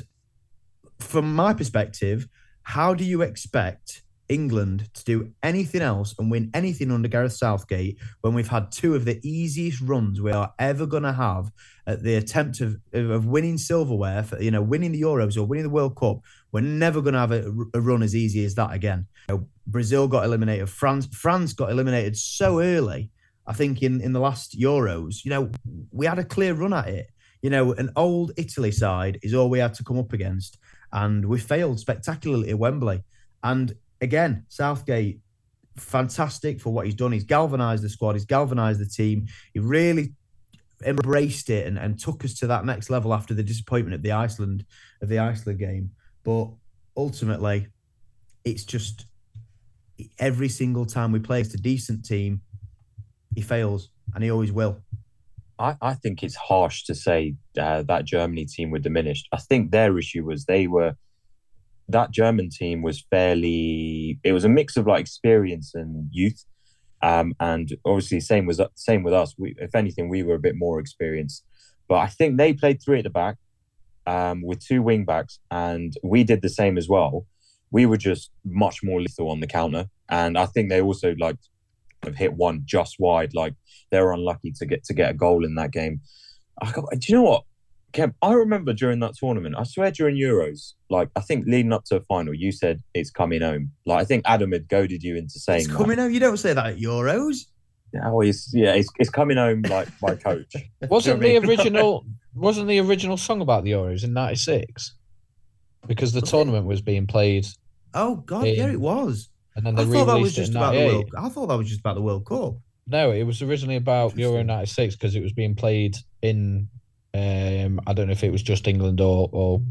from my perspective, how do you expect England to do anything else and win anything under Gareth Southgate when we've had two of the easiest runs we are ever going to have at the attempt of, of winning silverware, for, you know, winning the Euros or winning the World Cup? We're never going to have a, a run as easy as that again. You know, Brazil got eliminated. France France got eliminated so early. I think in in the last Euros, you know, we had a clear run at it. You know, an old Italy side is all we had to come up against, and we failed spectacularly at Wembley. And again, Southgate, fantastic for what he's done. He's galvanized the squad. He's galvanized the team. He really embraced it and, and took us to that next level after the disappointment of the Iceland of the Iceland game. But ultimately, it's just every single time we play against a decent team, he fails, and he always will. I, I think it's harsh to say uh, that Germany team were diminished. I think their issue was they were that German team was fairly. It was a mix of like experience and youth, um, and obviously same was same with us. We, if anything, we were a bit more experienced, but I think they played three at the back um, with two wing backs, and we did the same as well. we were just much more lethal on the counter, and I think they also like have hit one just wide. Like they were unlucky to get to get a goal in that game. I got, do you know what? Kev, I remember during that tournament, I swear during Euros, like I think leading up to a final, you said it's coming home. Like I think Adam had goaded you into saying It's that. coming home. You don't say that at Euros. Oh, it's, yeah, it's, it's coming home like my coach. Wasn't the know what I mean? original wasn't the original song about the Euros in '96? Because the tournament was being played, Oh God, yeah, it was. And then I thought that was just about the World. I thought that was just about the World Cup. No, it was originally about Euro Interesting. '96 because it was being played in. Um, I don't know if it was just England or or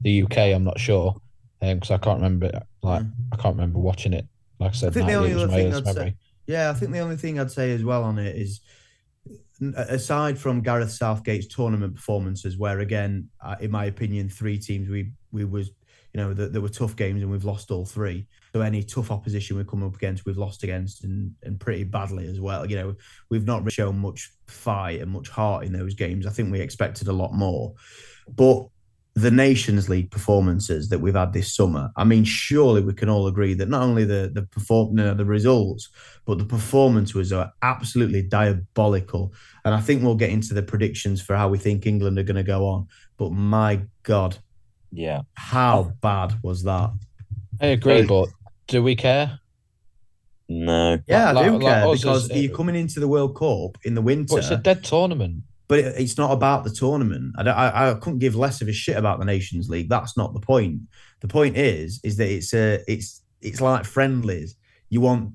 the UK. I'm not sure because I can't remember. Like I can't remember watching it. Like I said, think the only other thing I'd say- Yeah, I think the only thing I'd say as well on it is, aside from Gareth Southgate's tournament performances, where again, uh, in my opinion, three teams we we was you know that there were tough games and we've lost all three. So any tough opposition we come up against, we've lost against and and pretty badly as well. You know, we've not shown much fight and much heart in those games. I think we expected a lot more, but. The Nations League performances that we've had this summer. I mean, surely we can all agree that not only the the perform, no, the results, but the performance was uh, absolutely diabolical. And I think we'll get into the predictions for how we think England are going to go on. But my God, Yeah. how bad was that? I agree, but do we care? No. Yeah, Like- I do like care us because as- you're coming into the World Cup in the winter, But it's a dead tournament. but it- it's not about the tournament. I, don't- I, I couldn't give less of a shit about the Nations League. That's not the point. The point is, is that it's a, it's, it's like friendlies. You want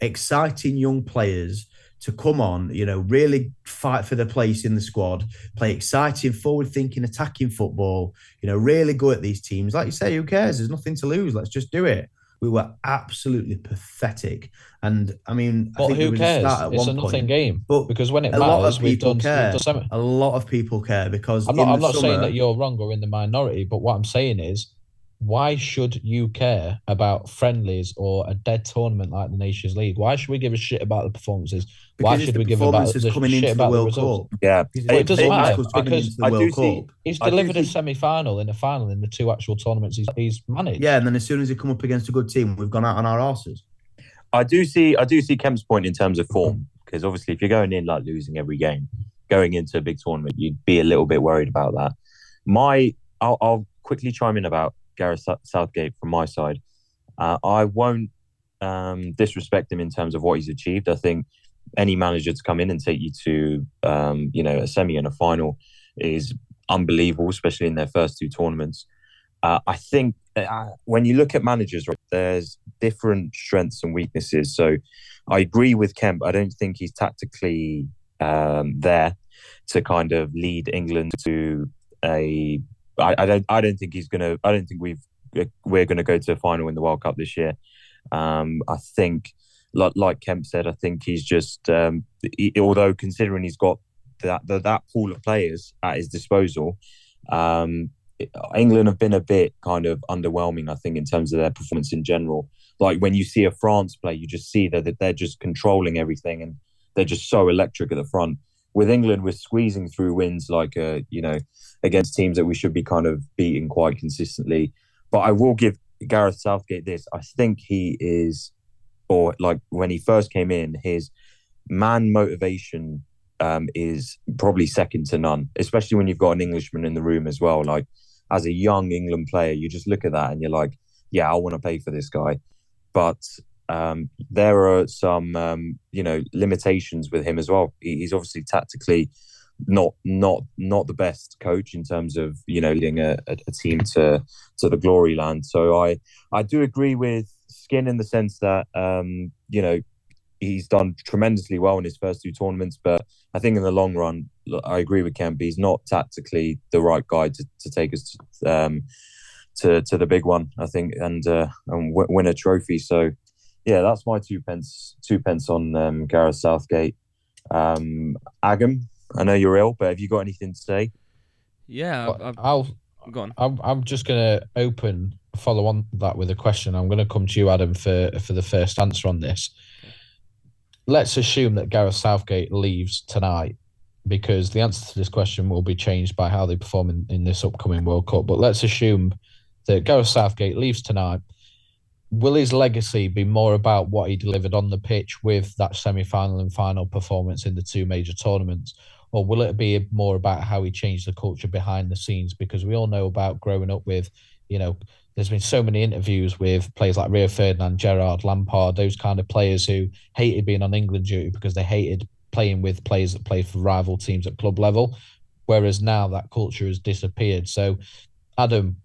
exciting young players to come on, you know, really fight for their place in the squad, play exciting, forward-thinking, attacking football. You know, really go at these teams. Like you say, who cares? There's nothing to lose. Let's just do it. We were absolutely pathetic, and I mean, I But think there who was a cares? at It's a nothing point, game. but Because when it a lot of matters, people done, care. a lot of people care because I'm not. I'm not saying that you're wrong or in the minority, but what I'm saying is, why should you care about friendlies or a dead tournament like the Nations League? Why should we give a shit about the performances? Because why should the we give about performances the coming shit into the about the World? Cup? Yeah. Well, it doesn't it's matter, because coming because into the I do World see- He's delivered a think- semi-final in a final in the two actual tournaments he's, he's managed. Yeah, and then as soon as they come up against a good team, we've gone out on our arses. I do see I do see Kemp's point in terms of form because obviously if you're going in like losing every game, going into a big tournament, you'd be a little bit worried about that. My I'll, I'll quickly chime in about Gareth Southgate from my side. Uh, I won't um, disrespect him in terms of what he's achieved. I think any manager to come in and take you to um, you know a semi and a final is unbelievable, especially in their first two tournaments. Uh, I think uh, when you look at managers, right, there's different strengths and weaknesses. So I agree with Kemp. I don't think he's tactically um, there to kind of lead England to a. I, I don't. I don't think he's gonna. I don't think we've. We're going to go to a final in the World Cup this year. Um, I think, like, like Kemp said, I think he's just. Um, he, although considering he's got that, that that pool of players at his disposal, um, England have been a bit kind of underwhelming, I think, in terms of their performance in general. Like when you see a France play, you just see that, that they're just controlling everything and they're just so electric at the front. With England, we're squeezing through wins like, uh, you know, against teams that we should be kind of beating quite consistently. But I will give Gareth Southgate this. I think he is, or like when he first came in, his man motivation um, is probably second to none, especially when you've got an Englishman in the room as well. Like as a young England player, you just look at that and you're like, yeah, I want to play for this guy. But um, there are some, um, you know, limitations with him as well. He, he's obviously tactically not not not the best coach in terms of you know leading a, a, a team to to the glory land. So I I do agree with Skin in the sense that um, you know he's done tremendously well in his first two tournaments, but I think in the long run, I agree with Kemp. He's not tactically the right guy to, to take us to, um, to to the big one. I think and uh, and w- win a trophy. So yeah, that's my two pence two pence on um, Gareth Southgate. Um, Adam, I know you're ill, but have you got anything to say? Yeah, I've, I've I'll. gone. I'm. I'm just gonna open follow on that with a question. I'm gonna come to you, Adam, for for the first answer on this. Let's assume that Gareth Southgate leaves tonight, because the answer to this question will be changed by how they perform in, in this upcoming World Cup. But let's assume that Gareth Southgate leaves tonight. will his legacy be more about what he delivered on the pitch with that semi-final and final performance in the two major tournaments or will it be more about how he changed the culture behind the scenes because we all know about growing up with you know there's been so many interviews with players like Rio Ferdinand, Gerrard, Lampard, those kind of players who hated being on England duty because they hated playing with players that played for rival teams at club level. Whereas now that culture has disappeared. So, Adam,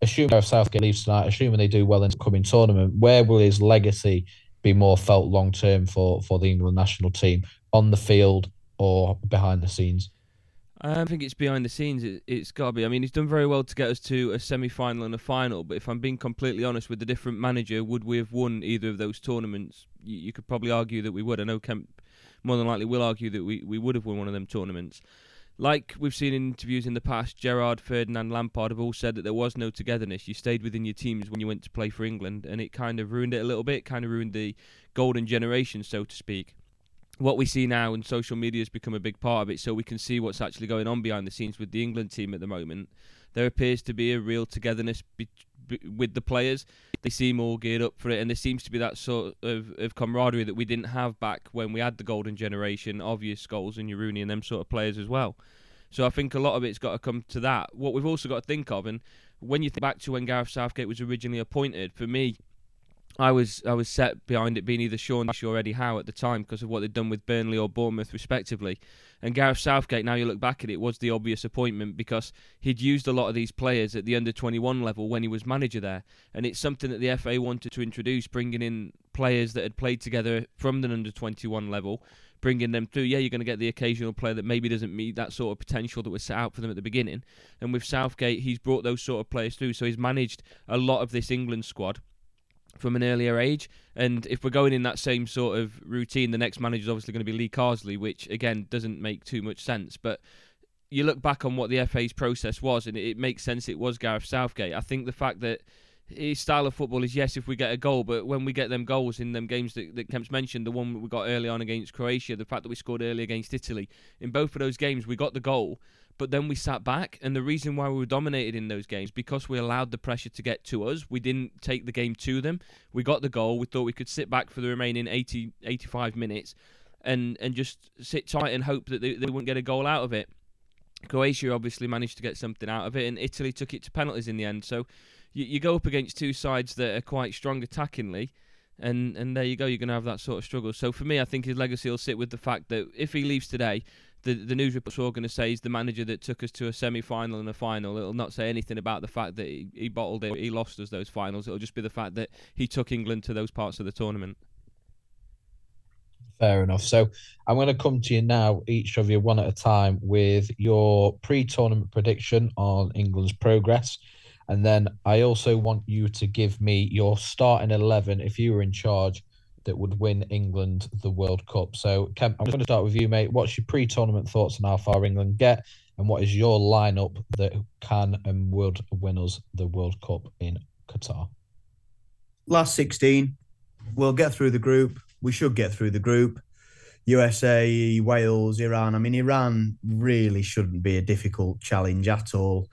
assuming Southgate leaves tonight, assuming they do well in the coming tournament, where will his legacy be more felt long term for for the England national team on the field or behind the scenes? I think it's behind the scenes. It, has got to be. I mean, he's done very well to get us to a semi-final and a final. But if I'm being completely honest, with a different manager, would we have won either of those tournaments? You, you could probably argue that we would. I know Kemp more than likely will argue that we, we would have won one of them tournaments. Like we've seen in interviews in the past, Gerrard, Ferdinand, Lampard have all said that there was no togetherness. You stayed within your teams when you went to play for England, and it kind of ruined it a little bit. Kind of ruined the golden generation, so to speak what we see now and social media has become a big part of it so we can see what's actually going on behind the scenes with the England team at the moment. There appears to be a real togetherness be- be- with the players. They seem all geared up for it and there seems to be that sort of, of camaraderie that we didn't have back when we had the golden generation obvious goals and your Rooney and them sort of players as well. So I think a lot of it's got to come to that. What we've also got to think of and when you think back to when Gareth Southgate was originally appointed for me I was I was set behind it being either Sean Dyche or Eddie Howe at the time because of what they'd done with Burnley or Bournemouth respectively. And Gareth Southgate, now you look back at it, was the obvious appointment because he'd used a lot of these players at the under 21 level when he was manager there. And it's something that the FA wanted to introduce, bringing in players that had played together from the under 21 level, bringing them through. Yeah, you're going to get the occasional player that maybe doesn't meet that sort of potential that was set out for them at the beginning. And with Southgate, he's brought those sort of players through. So he's managed a lot of this England squad from an earlier age. And if we're going in that same sort of routine, the next manager is obviously going to be Lee Carsley, which again doesn't make too much sense. But you look back on what the FA's process was, and it, makes sense. It was Gareth Southgate. I think the fact that his style of football is yes, if we get a goal, but when we get them goals in them games that, that Kemp's mentioned, the one we got early on against Croatia, the fact that we scored early against Italy, in both of those games we got the goal, but then we sat back, and the reason why we were dominated in those games because we allowed the pressure to get to us. We didn't take the game to them. We got the goal. We thought we could sit back for the remaining 80, 85 minutes, and and just sit tight and hope that they, they wouldn't get a goal out of it. Croatia obviously managed to get something out of it, and Italy took it to penalties in the end. So you, you go up against two sides that are quite strong attackingly, and and there you go. You're going to have that sort of struggle. So for me, I think his legacy will sit with the fact that if he leaves today, the the news reports are going to say he's the manager that took us to a semi final and a final. It'll not say anything about the fact that he, he bottled it, he lost us those finals. It'll just be the fact that he took England to those parts of the tournament. Fair enough. So I'm going to come to you now, each of you one at a time, with your pre-tournament prediction on England's progress. And then I also want you to give me your starting 11 if you were in charge that would win England the World Cup. So, Kemp, I'm going to start with you, mate. What's your pre tournament thoughts on how far England get? And what is your lineup that can and would win us the World Cup in Qatar? Last 16, we'll get through the group. We should get through the group. USA, Wales, Iran. I mean, Iran really shouldn't be a difficult challenge at all.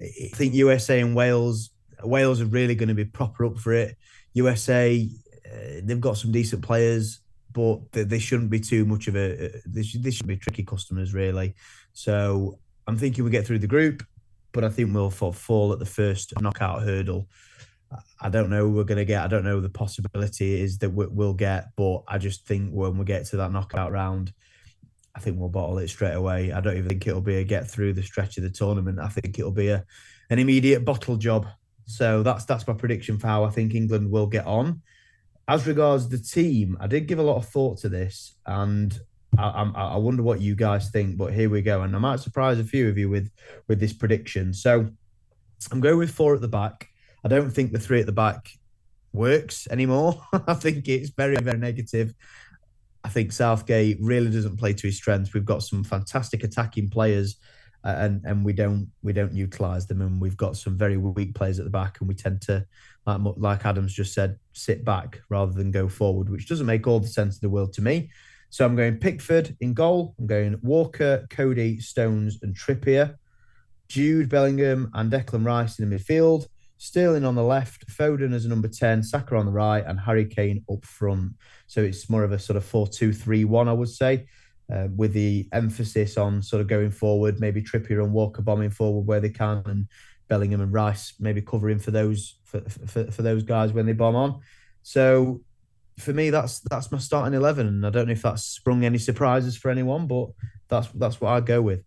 I think USA and Wales, Wales are really going to be proper up for it. USA, they've got some decent players, but they, shouldn't be too much of a. Uh, they, should, should be tricky customers, really. So I'm thinking we get through the group, but I think we'll fall at the first knockout hurdle. I don't know we're going to get. I don't know the possibility is that we'll get, but I just think when we get to that knockout round, I think we'll bottle it straight away. I don't even think it'll be a get through the stretch of the tournament. I think it'll be a an immediate bottle job. So that's that's my prediction for how I think England will get on. As regards the team, I did give a lot of thought to this, and I, I, I wonder what you guys think. But here we go, and I might surprise a few of you with with this prediction. So I'm going with four at the back. I don't think the three at the back works anymore. I think it's very very negative. I think Southgate really doesn't play to his strengths. We've got some fantastic attacking players, and and we don't we don't utilise them, and we've got some very weak players at the back, and we tend to, like like Adams just said, sit back rather than go forward, which doesn't make all the sense in the world to me. So I'm going Pickford in goal. I'm going Walker, Coady Stones, and Trippier. Jude Bellingham and Declan Rice in the midfield. Sterling on the left, Foden as a number 10, Saka on the right, and Harry Kane up front. So it's more of a sort of 4 2 3 1, I would say, uh, with the emphasis on sort of going forward, maybe Trippier and Walker bombing forward where they can, and Bellingham and Rice maybe covering for those for, for, for those guys when they bomb on. So for me, that's that's my starting eleven, and I don't know if that's sprung any surprises for anyone, but that's that's what I go with.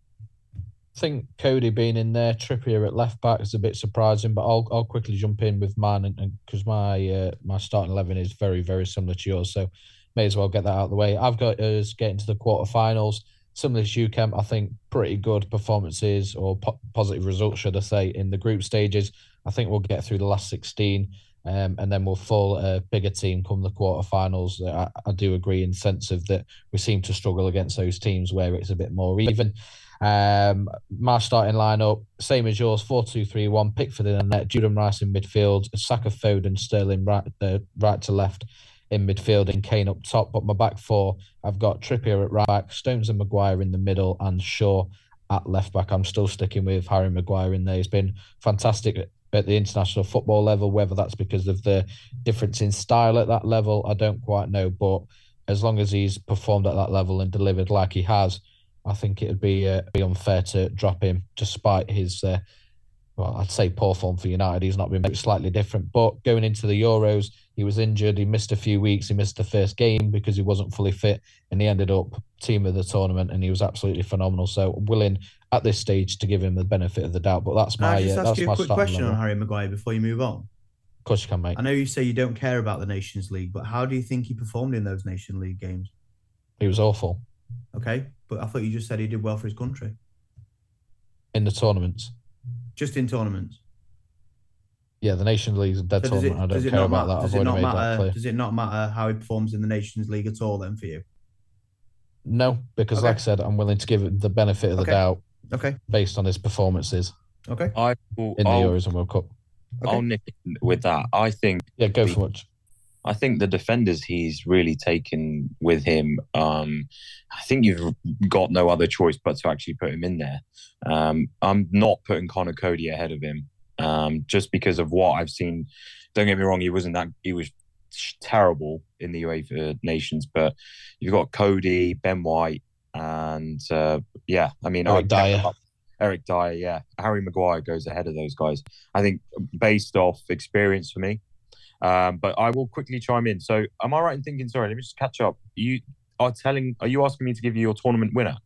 I think Coady being in there, Trippier at left back is a bit surprising, but I'll I'll quickly jump in with mine, and because my uh, my starting eleven is very very similar to yours, so may as well get that out of the way. I've got us getting to the quarterfinals. Similar to you, Kemp, I think pretty good performances or po- positive results, should I say, in the group stages. I think we'll get through the last 16 um, and then we'll fall a bigger team come the quarterfinals. I, I do agree in sense of that we seem to struggle against those teams where it's a bit more even. Um, my starting lineup, same as yours, 4 2 3 1. Pickford in the net, Jude Rice in midfield, Saka Foden, Sterling right, uh, right to left in midfield, and Kane up top. But my back four, I've got Trippier at right back, Stones and Maguire in the middle, and Shaw at left back. I'm still sticking with Harry Maguire in there. He's been fantastic at the international football level. Whether that's because of the difference in style at that level, I don't quite know. But as long as he's performed at that level and delivered like he has, I think it'd be uh, be unfair to drop him, despite his. Uh, well, I'd say poor form for United. He's not been slightly different, but going into the Euros, he was injured. He missed a few weeks. He missed the first game because he wasn't fully fit, and he ended up team of the tournament, and he was absolutely phenomenal. So willing at this stage to give him the benefit of the doubt. But that's my. I just uh, ask that's you a quick question level. on Harry Maguire before you move on. Of course you can, mate. I know you say you don't care about the Nations League, but how do you think he performed in those Nation League games? He was awful Okay, but I thought you just said he did well for his country, in the tournaments. just in tournaments. Yeah, the Nations League's a dead So does it. I don't care about matter? that. Does I've it not made matter? Does it not matter how he performs in the Nations League at all? Then for you? No, because Okay. like I said, I'm willing to give it the benefit of the Okay. doubt Okay, based on his performances okay, I will. in the I'll, Euros and World Cup. I'll okay. nip in with that. I think Yeah, go The- for much. I think the defenders he's really taken with him. Um, I think you've got no other choice but to actually put him in there. Um, I'm not putting Conor Coady ahead of him um, just because of what I've seen. Don't get me wrong; he wasn't that. He was terrible in the UEFA Nations, but you've got Coady, Ben White, and uh, yeah, I mean, Eric Dier. Eric Dier, yeah. Harry Maguire goes ahead of those guys. I think based off experience for me. Um, but I will quickly chime in. So, am I right in thinking? Sorry, let me just catch up. You are telling? Are you asking me to give you your tournament winner?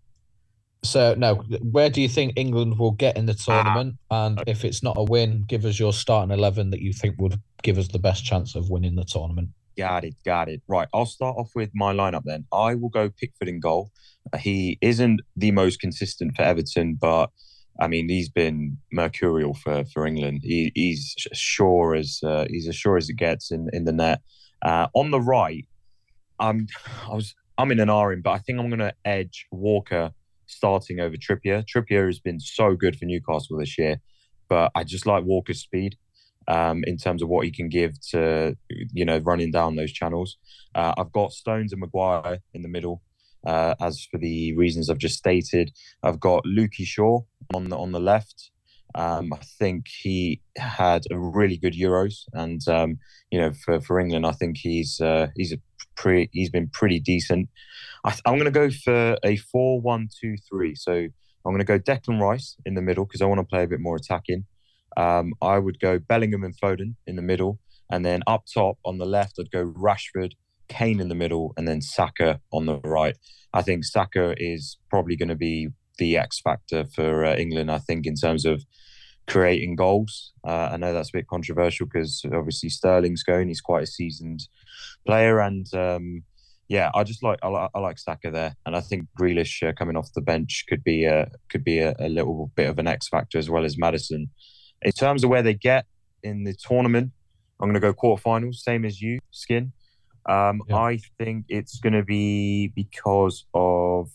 So no, where do you think England will get in the Ah, tournament? and if it's not a win, give us your starting eleven that you think would give us the best chance of winning the tournament. Got it, got it. Right, I'll start off with my lineup then. I will go Pickford in goal. Uh, He isn't the most consistent for Everton, but I mean he's been mercurial for for England. He, he's as sure as uh, he's as sure as it gets in in the net. Uh, on the right, I'm I was I'm in an R in, but I think I'm going to edge Walker starting over Trippier. Trippier has been so good for Newcastle this year, but I just like Walker's speed um, in terms of what he can give to you know running down those channels. Uh, I've got Stones and Maguire in the middle. Uh, as for the reasons I've just stated, I've got Lukey Shaw on the on the left. Um, I think he had a really good Euros, and um, you know for, for England, I think he's uh, he's a pretty he's been pretty decent. I, I'm going to go for a four-one-two-three. So I'm going to go Declan Rice in the middle because I want to play a bit more attacking. Um, I would go Bellingham and Foden in the middle, and then up top on the left, I'd go Rashford, Kane in the middle, and then Saka on the right. I think Saka is probably going to be the X factor for uh, England. I think in terms of creating goals. Uh, I know that's a bit controversial because obviously Sterling's going; he's quite a seasoned player, and um, yeah, I just like I, like I like Saka there, and I think Grealish uh, coming off the bench could be a could be a, a little bit of an X factor as well as Maddison. In terms of where they get in the tournament, I'm going to go quarterfinals, same as you, Skin. Um, Yeah. I think it's going to be because of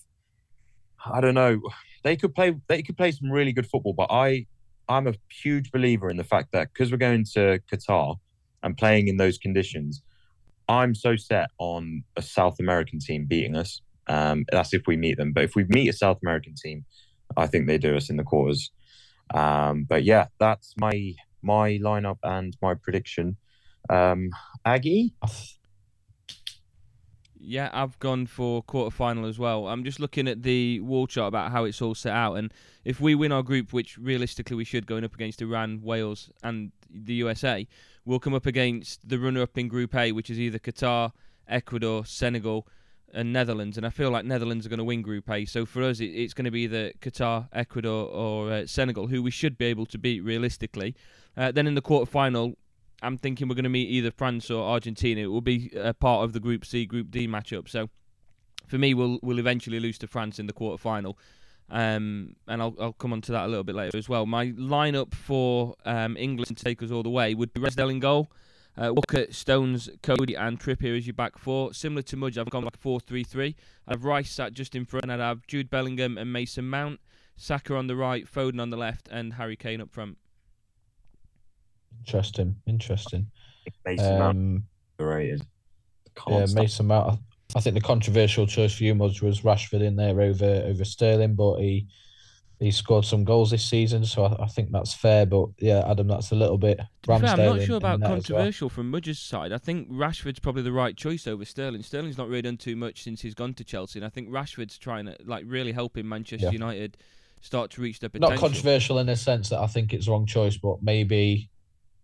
I don't know. They could play. They could play some really good football, but I, I'm a huge believer in the fact that because we're going to Qatar and playing in those conditions, I'm so set on a South American team beating us. Um, that's if we meet them. But if we meet a South American team, I think they do us in the quarters. Um, but yeah, that's my my lineup and my prediction. Um, Aggie. Yeah, I've gone for quarter final as well. I'm just looking at the wall chart about how it's all set out, and if we win our group, which realistically we should, going up against Iran, Wales, and the USA, we'll come up against the runner-up in Group A, which is either Qatar, Ecuador, Senegal, and Netherlands. And I feel like Netherlands are going to win Group A. So for us, it, it's going to be either Qatar, Ecuador, or uh, Senegal, who we should be able to beat realistically. Uh, then in the quarter final, I'm thinking we're going to meet either France or Argentina. It will be a part of the Group C, Group D matchup. So for me, we'll we'll eventually lose to France in the quarter final. Um, and I'll, I'll come on to that a little bit later as well. My lineup for um, England to take us all the way would be Ramsdale in goal, uh, Walker, Stones, Coady, and Trippier as your back four. Similar to Muj, I've gone like 4 3 3. I have Rice sat just in front, I'd have Jude Bellingham and Mason Mount, Saka on the right, Foden on the left, and Harry Kane up front. Interesting, interesting. Mason Mount overrated. Yeah. Mason Mount. I think the controversial choice for you, Muj, was Rashford in there over over Sterling, but he he scored some goals this season, so I, I think that's fair. But yeah, Adam, that's a little bit. Fair, I'm not sure about controversial well. from Muj's side. I think Rashford's probably the right choice over Sterling. Sterling's not really done too much since he's gone to Chelsea, and I think Rashford's trying to like really helping Manchester yeah. United start to reach their potential. Not controversial in the sense that I think it's the wrong choice, but maybe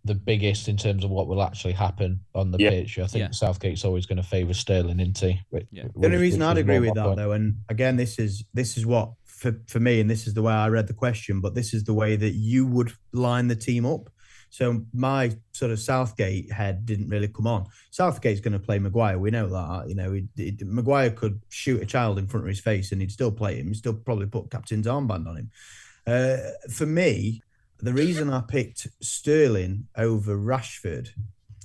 the biggest in terms of what will actually happen on the yeah. pitch. I think yeah. Southgate's always going to favour Sterling, isn't he? Yeah. The only reason I'd agree with that point. though, and again, this is this is what for for me, and this is the way I read the question, but this is the way that you would line the team up. So my sort of Southgate head didn't really come on. Southgate's going to play Maguire. We know that. You know, he, he, Maguire could shoot a child in front of his face, and he'd still play him. He'd still probably put captain's armband on him. Uh, for me, the reason I picked Sterling over Rashford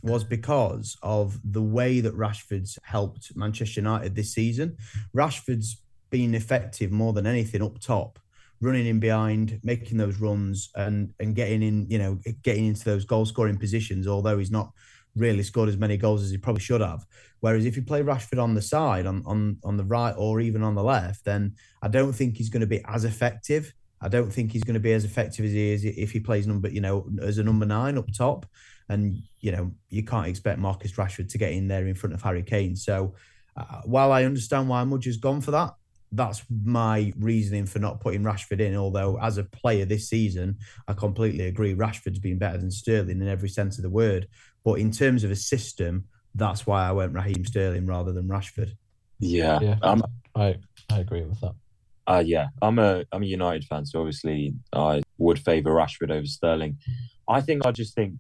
was because of the way that Rashford's helped Manchester United this season. Rashford's been effective more than anything up top, running in behind, making those runs and and getting in, you know, getting into those goal scoring positions, although he's not really scored as many goals as he probably should have. Whereas if you play Rashford on the side, on on on the right or even on the left, then I don't think he's going to be as effective. I don't think he's going to be as effective as he is if he plays number, you know, as a number nine up top. And you know, you can't expect Marcus Rashford to get in there in front of Harry Kane. So, uh, while I understand why Muj has gone for that, that's my reasoning for not putting Rashford in. Although, as a player this season, I completely agree. Rashford's been better than Sterling in every sense of the word. But in terms of a system, that's why I went Raheem Sterling rather than Rashford. Yeah, yeah, um, I I agree with that. Uh, yeah, I'm a I'm a United fan, so obviously I would favour Rashford over Sterling. I think I just think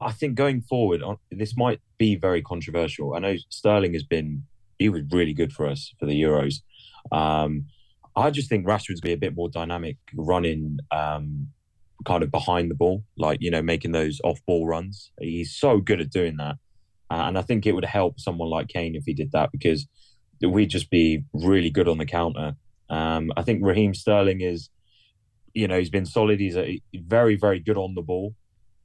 I think going forward, this might be very controversial. I know Sterling has been he was really good for us for the Euros. Um, I just think Rashford's be a bit more dynamic, running um, kind of behind the ball, like you know, making those off-ball runs. He's so good at doing that, uh, and I think it would help someone like Kane if he did that because we'd just be really good on the counter um, I think Raheem Sterling is, you know, he's been solid. He's a, very, very good on the ball.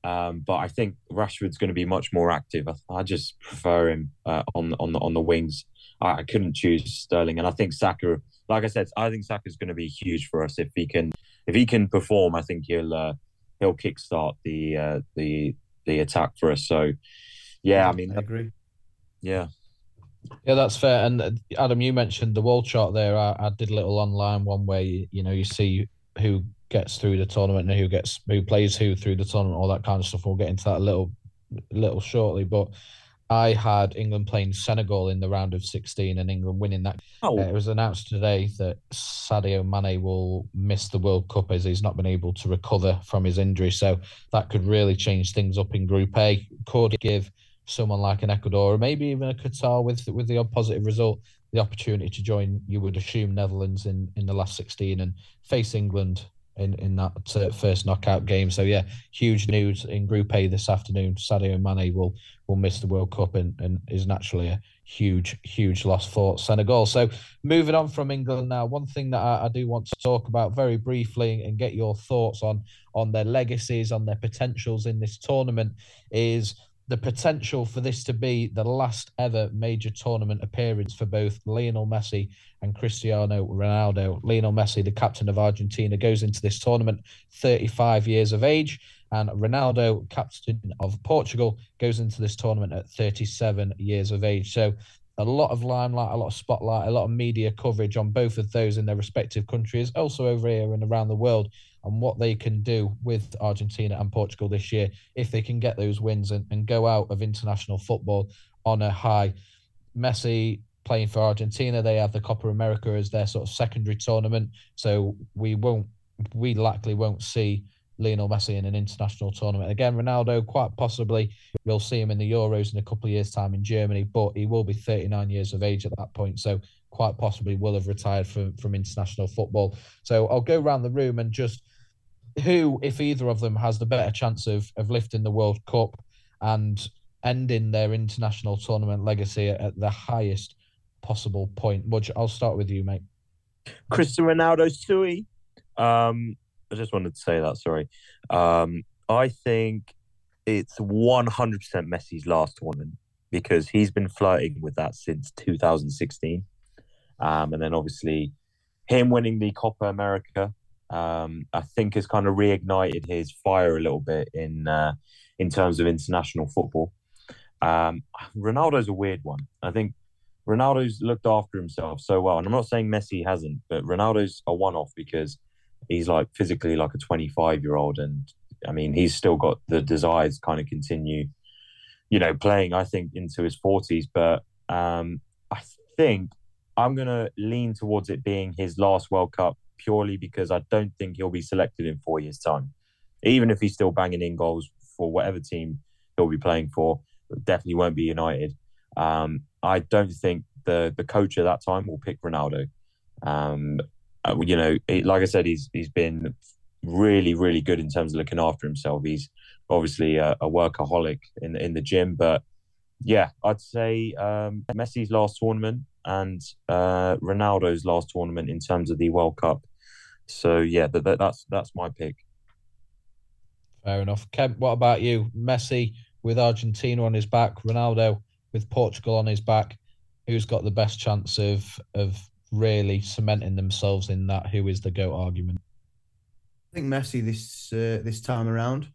Um, but I think Rashford's going to be much more active. I, I just prefer him uh, on on the on the wings. I, I, couldn't choose Sterling, and I think Saka. Like I said, I think Saka's going to be huge for us if he can if he can perform. I think he'll uh, he'll kickstart the uh, the the attack for us. So, yeah, I mean, I agree. Yeah, yeah, that's fair. And uh, Adam, you mentioned the wall chart there. I, I did a little online one where you, you know you see who gets through the tournament and who gets who plays who through the tournament, all that kind of stuff. We'll get into that a little little shortly. But I had England playing Senegal in the round of 16 and England winning that. Oh. Uh, it was announced today that Sadio Mane will miss the World Cup as he's not been able to recover from his injury. So that could really change things up in Group A. Could give someone like an Ecuador or maybe even a Qatar with with the positive result, the opportunity to join, you would assume Netherlands in in the last sixteen and face England in in that uh, first knockout game. So yeah, huge news in Group A this afternoon. Sadio Mane will will miss the World Cup and, and is naturally a huge huge loss for Senegal. So moving on from England now, one thing that I, I do want to talk about very briefly and get your thoughts on on their legacies, on their potentials in this tournament is the potential for this to be the last ever major tournament appearance for both Lionel Messi and Cristiano Ronaldo. Lionel Messi, the captain of Argentina, goes into this tournament 35 years of age, and Ronaldo, captain of Portugal, goes into this tournament at 37 years of age. So a lot of limelight, a lot of spotlight, a lot of media coverage on both of those in their respective countries, also over here and around the world, and what they can do with Argentina and Portugal this year if they can get those wins and, and go out of international football on a high. Messi playing for Argentina, they have the Copa America as their sort of secondary tournament, so we won't, we likely won't see Lionel Messi in an international tournament. Again, Ronaldo, quite possibly, we'll see him in the Euros in a couple of years' time in Germany, but he will be 39 years of age at that point. So, quite possibly will have retired from, from international football. So, I'll go around the room and just who, if either of them, has the better chance of, of lifting the World Cup and ending their international tournament legacy at the highest possible point. Muj, I'll start with you, mate. Cristiano Ronaldo Sui. Um, I just wanted to say that. Sorry. Um, I think it's 100% Messi's last tournament because he's been flirting with that since 2016. Um, and then obviously him winning the Copa America, um, I think has kind of reignited his fire a little bit in uh, in terms of international football. Um, Ronaldo's a weird one. I think Ronaldo's looked after himself so well, and I'm not saying Messi hasn't, but Ronaldo's a one-off because he's like physically like a 25 year old and i mean he's still got the desires kind of continue you know playing i think into his 40s but um i think i'm to lean towards it being his last world cup purely because i don't think he'll be selected in four years time even if he's still banging in goals for whatever team he'll be playing for definitely won't be united um i don't think the the coach at that time will pick ronaldo um, uh, you know, it, like I said, he's he's been really really good in terms of looking after himself. He's obviously a, a workaholic in in the gym, but yeah, I'd say um, Messi's last tournament and uh, Ronaldo's last tournament in terms of the World Cup. So yeah, that, that, that's that's my pick. Fair enough. Kemp, what about you? Messi with Argentina on his back, Ronaldo with Portugal on his back. Who's got the best chance of of really cementing themselves in that who is the goat argument. I think Messi this uh, this time around.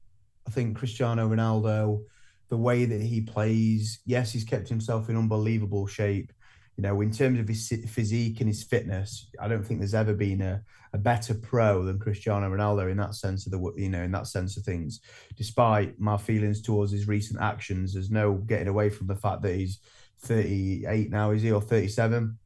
I think Cristiano Ronaldo, the way that he plays, yes, he's kept himself in unbelievable shape. You know, in terms of his physique and his fitness, I don't think there's ever been a, a better pro than Cristiano Ronaldo in that sense of the you know in that sense of things. Despite my feelings towards his recent actions, there's no getting away from the fact that he's 38 now, is he or 37?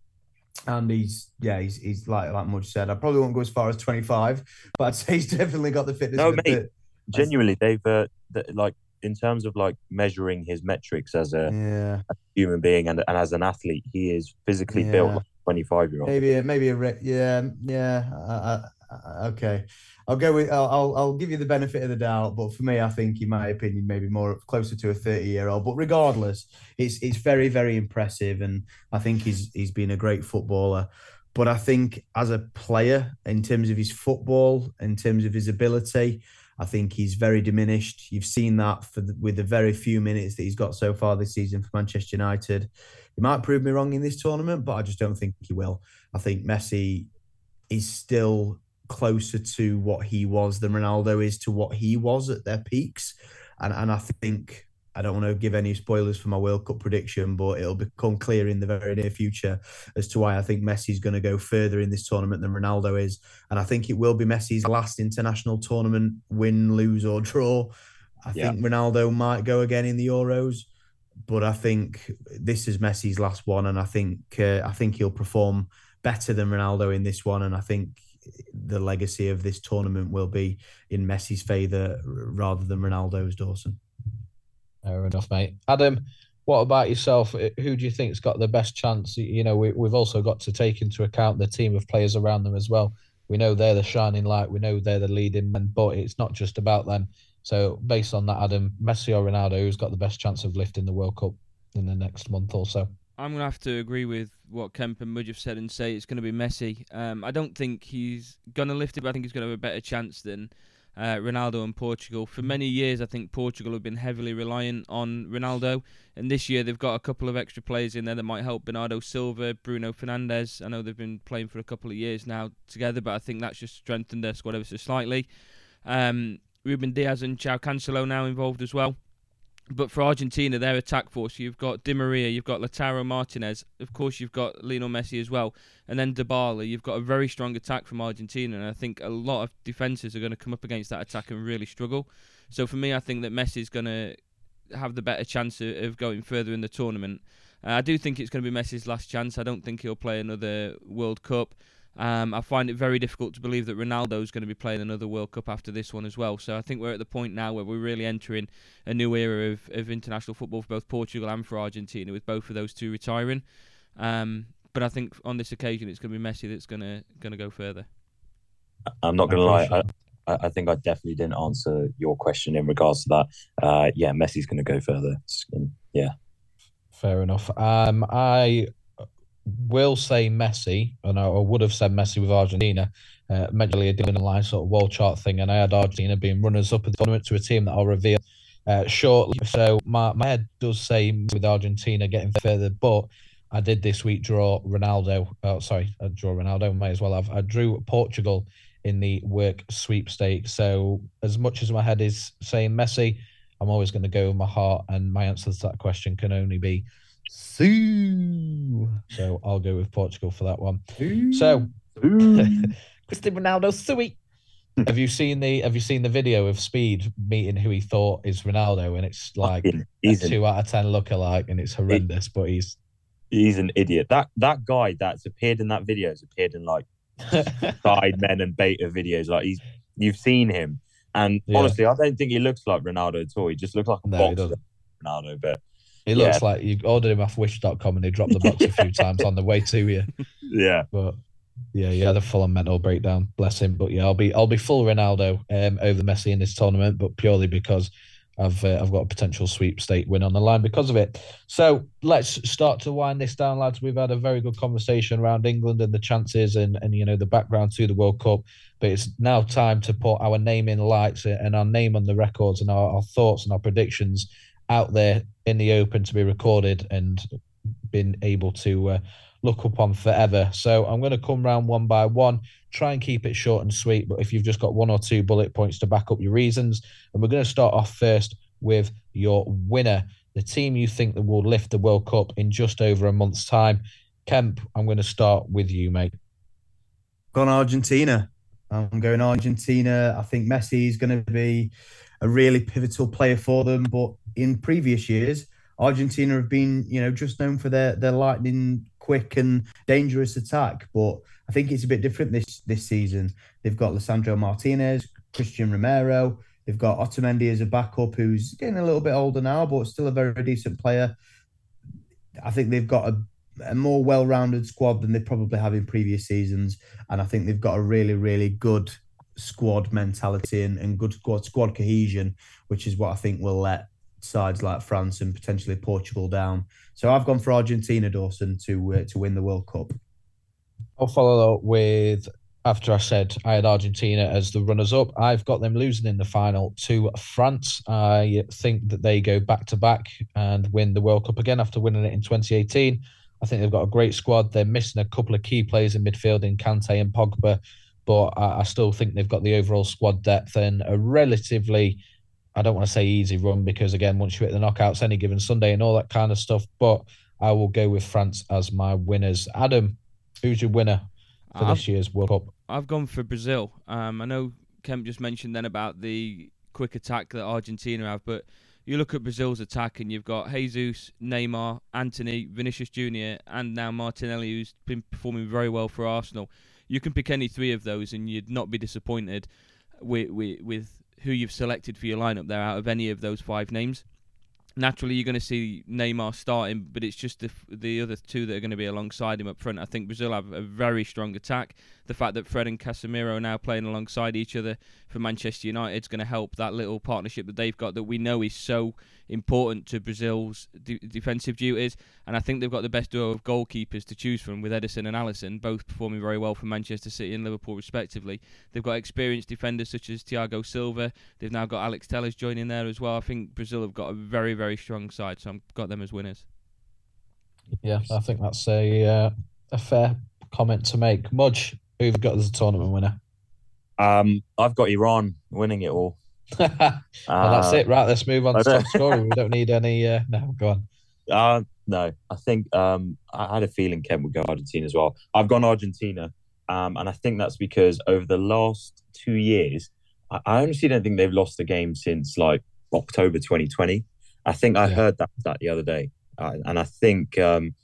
and he's yeah he's he's like like Muj said I probably won't go as far as 25 but I'd say he's definitely got the fitness no mate the, genuinely they've uh, like in terms of like measuring his metrics as a, yeah. a human being and, and as an athlete he is physically yeah. built like 25 year old maybe maybe a yeah yeah I, I, okay I'll go with I'll, I'll, I'll give you the benefit of the doubt, but for me, I think, in my opinion, maybe more closer to a thirty-year-old. But regardless, it's it's very very impressive, and I think he's he's been a great footballer. But I think as a player, in terms of his football, in terms of his ability, I think he's very diminished. You've seen that for the, with the very few minutes that he's got so far this season for Manchester United. He might prove me wrong in this tournament, but I just don't think he will. I think Messi is still closer to what he was than Ronaldo is to what he was at their peaks. And and I think I don't want to give any spoilers for my World Cup prediction, but it'll become clear in the very near future as to why I think Messi's going to go further in this tournament than Ronaldo is. And I think it will be Messi's last international tournament win, lose, or draw. I yeah. think Ronaldo might go again in the Euros, but I think this is Messi's last one, and I think uh, I think he'll perform better than Ronaldo in this one, and I think the legacy of this tournament will be in Messi's favour rather than Ronaldo's, Dawson. Fair enough, mate. Adam, what about yourself? Who do you think's got the best chance? You know, we, we've also got to take into account the team of players around them as well. We know they're the shining light. We know they're the leading men, but it's not just about them. So, based on that, Adam, Messi or Ronaldo, who's got the best chance of lifting the World Cup in the next month or so? I'm gonna have to agree with what Kemp and Muj have said and say it's gonna be Messi. Um, I don't think he's gonna lift it, but I think he's gonna have a better chance than uh, Ronaldo and Portugal. For many years, I think Portugal have been heavily reliant on Ronaldo, and this year they've got a couple of extra players in there that might help. Bernardo Silva, Bruno Fernandes. I know they've been playing for a couple of years now together, but I think that's just strengthened their squad ever so slightly. Um, Ruben Dias and João Cancelo now involved as well. But for Argentina, their attack force, you've got Di Maria, you've got Lautaro Martinez, of course you've got Lionel Messi as well, and then Dybala. You've got a very strong attack from Argentina, and I think a lot of defenses are going to come up against that attack and really struggle. So for me, I think that Messi is going to have the better chance of, of going further in the tournament. Uh, I do think it's going to be Messi's last chance. I don't think he'll play another World Cup. Um, I find it very difficult to believe that Ronaldo is going to be playing another World Cup after this one as well. So I think we're at the point now where we're really entering a new era of, of international football for both Portugal and for Argentina, with both of those two retiring. Um, but I think on this occasion, it's going to be Messi that's going to going to go further. I'm not going to lie. I, I think I definitely didn't answer your question in regards to that. Uh, yeah, Messi's going to go further. Yeah. Fair enough. Um, I will say Messi, and I would have said Messi with Argentina. Uh, mentally a dealing line sort of world chart thing, and I had Argentina being runners up at the tournament to a team that I'll reveal uh, shortly. So my, my head does say with Argentina getting further, but I did this week draw Ronaldo. Oh, sorry, I draw Ronaldo. May as well have. I drew Portugal in the work sweepstakes. So as much as my head is saying Messi, I'm always going to go with my heart, and my answer to that question can only be Sue. So I'll go with Portugal for that one. So Cristiano Ronaldo, sweet. have you seen the Have you seen the video of Speed meeting who he thought is Ronaldo, and it's like he's a two out of ten lookalike, and it's horrendous. It, but he's he's an idiot. That that guy that's appeared in that video has appeared in like Sidemen and beta videos. Like he's you've seen him, and yeah. honestly, I don't think he looks like Ronaldo at all. He just looks like a no, boxer, Ronaldo. But it looks yeah. like you ordered him off Wish.com and they dropped the box a few times on the way to you. Yeah, but yeah, yeah, the full on mental breakdown. Bless him. But yeah, I'll be I'll be full Ronaldo um, over Messi in this tournament, but purely because I've uh, I've got a potential sweepstake win on the line because of it. So let's start to wind this down, lads. We've had a very good conversation around England and the chances and and you know the background to the World Cup. But it's now time to put our name in lights and our name on the records and our, our thoughts and our predictions out there in the open to be recorded and been able to uh, look upon forever. So I'm going to come round one by one, try and keep it short and sweet. But if you've just got one or two bullet points to back up your reasons, and we're going to start off first with your winner, the team you think that will lift the World Cup in just over a month's time. Kemp, I'm going to start with you, mate. Gone Argentina. I'm going Argentina. I think Messi is going to be a really pivotal player for them. But in previous years, Argentina have been, you know, just known for their their lightning quick and dangerous attack. But I think it's a bit different this this season. They've got Lisandro Martinez, Christian Romero. They've got Otamendi as a backup, who's getting a little bit older now, but still a very decent player. I think they've got a, a more well-rounded squad than they probably have in previous seasons, and I think they've got a really, really good squad mentality and, and good squad squad cohesion, which is what I think will let sides like France and potentially Portugal down. So I've gone for Argentina, Dawson, to uh, to win the World Cup. I'll follow up with after I said I had Argentina as the runners up. I've got them losing in the final to France. I think that they go back to back and win the World Cup again after winning it in 2018. I think they've got a great squad. They're missing a couple of key players in midfield in Kante and Pogba, but I, I still think they've got the overall squad depth and a relatively I don't want to say easy run because again, once you hit the knockouts any given Sunday and all that kind of stuff, but I will go with France as my winners. Adam, who's your winner for I've, this year's World Cup? I've gone for Brazil. Um, I know Kemp just mentioned then about the quick attack that Argentina have, but you look at Brazil's attack and you've got Jesus, Neymar, Antony, Vinicius Junior, and now Martinelli, who's been performing very well for Arsenal. You can pick any three of those, and you'd not be disappointed with with, with who you've selected for your lineup there out of any of those five names. Naturally, you're going to see Neymar starting, but it's just the the other two that are going to be alongside him up front. I think Brazil have a very strong attack. The fact that Fred and Casemiro are now playing alongside each other for Manchester United is going to help that little partnership that they've got that we know is so important to Brazil's de- defensive duties. And I think they've got the best duo of goalkeepers to choose from with Ederson and Alisson, both performing very well for Manchester City and Liverpool respectively. They've got experienced defenders such as Thiago Silva. They've now got Alex Telles joining there as well. I think Brazil have got a very very strong side, so I've got them as winners. Yeah, I think that's a uh, a fair comment to make. Muj, who've got as a tournament winner? Um, I've got Iran winning it all. well, that's Uh, it. Right, let's move on to top scorer. We don't need any. Uh, no, go on. Uh, no, I think um, I had a feeling Kent would go Argentina as well. I've gone Argentina, um, and I think that's because over the last two years, I, I honestly don't think they've lost a game since like October 2020. I think I Yeah. heard that that the other day, uh, and I think um,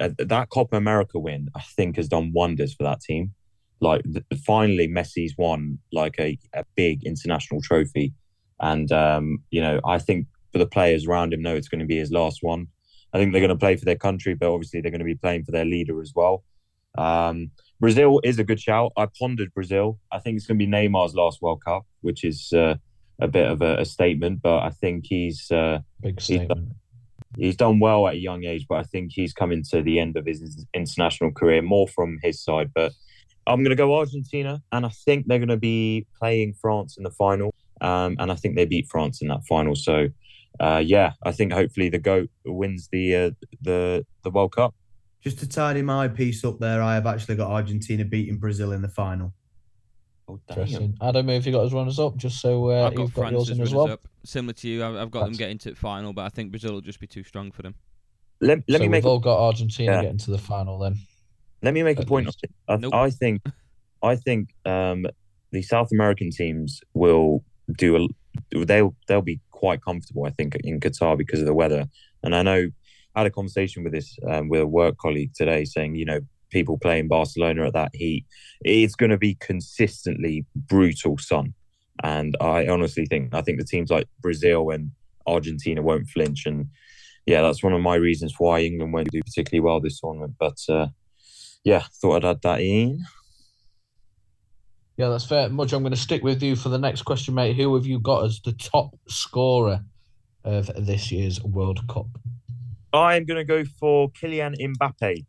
uh, that Copa America win, I think, has done wonders for that team. Like th- finally, Messi's won like a, a big international trophy, and um, you know, I think for the players around him know it's going to be his last one. I think they're going to play for their country, but obviously they're going to be playing for their leader as well. Um, Brazil is a good shout. I pondered Brazil. I think it's going to be Neymar's last World Cup, which is uh, a bit of a, a statement, but I think he's uh, Big statement. He's done well at a young age, but I think he's coming to the end of his international career more from his side. But I'm going to go Argentina, and I think they're going to be playing France in the final, um, and I think they beat France in that final. So, uh, yeah, I think hopefully the goat wins the uh, the the World Cup. Just to tidy my piece up there, I have actually got Argentina beating Brazil in the final. Oh, damn. Interesting. Adam, have you got his runners up? Just so uh, I've got you've got yours as in as well. up. Similar to you, I've, I've got them getting to the final, but I think Brazil will just be too strong for them. Let, let so me make we've a all got Argentina Yeah. getting to the final then. Let me make a point on least. it. I, Nope. I think, I think um, the South American teams will do a. They'll they'll be quite comfortable, I think, in Qatar because of the weather. And I know I had a conversation with this um, with a work colleague today, saying you know people playing Barcelona at that heat, it's going to be consistently brutal sun. And I honestly think I think the teams like Brazil and Argentina won't flinch. And yeah, that's one of my reasons why England won't do particularly well this tournament. But uh, yeah, thought I'd add that in. Yeah, that's fair. Muj, I'm going to stick with you for the next question, mate. Who have you got as the top scorer of this year's World Cup? I'm going to go for Kylian Mbappe,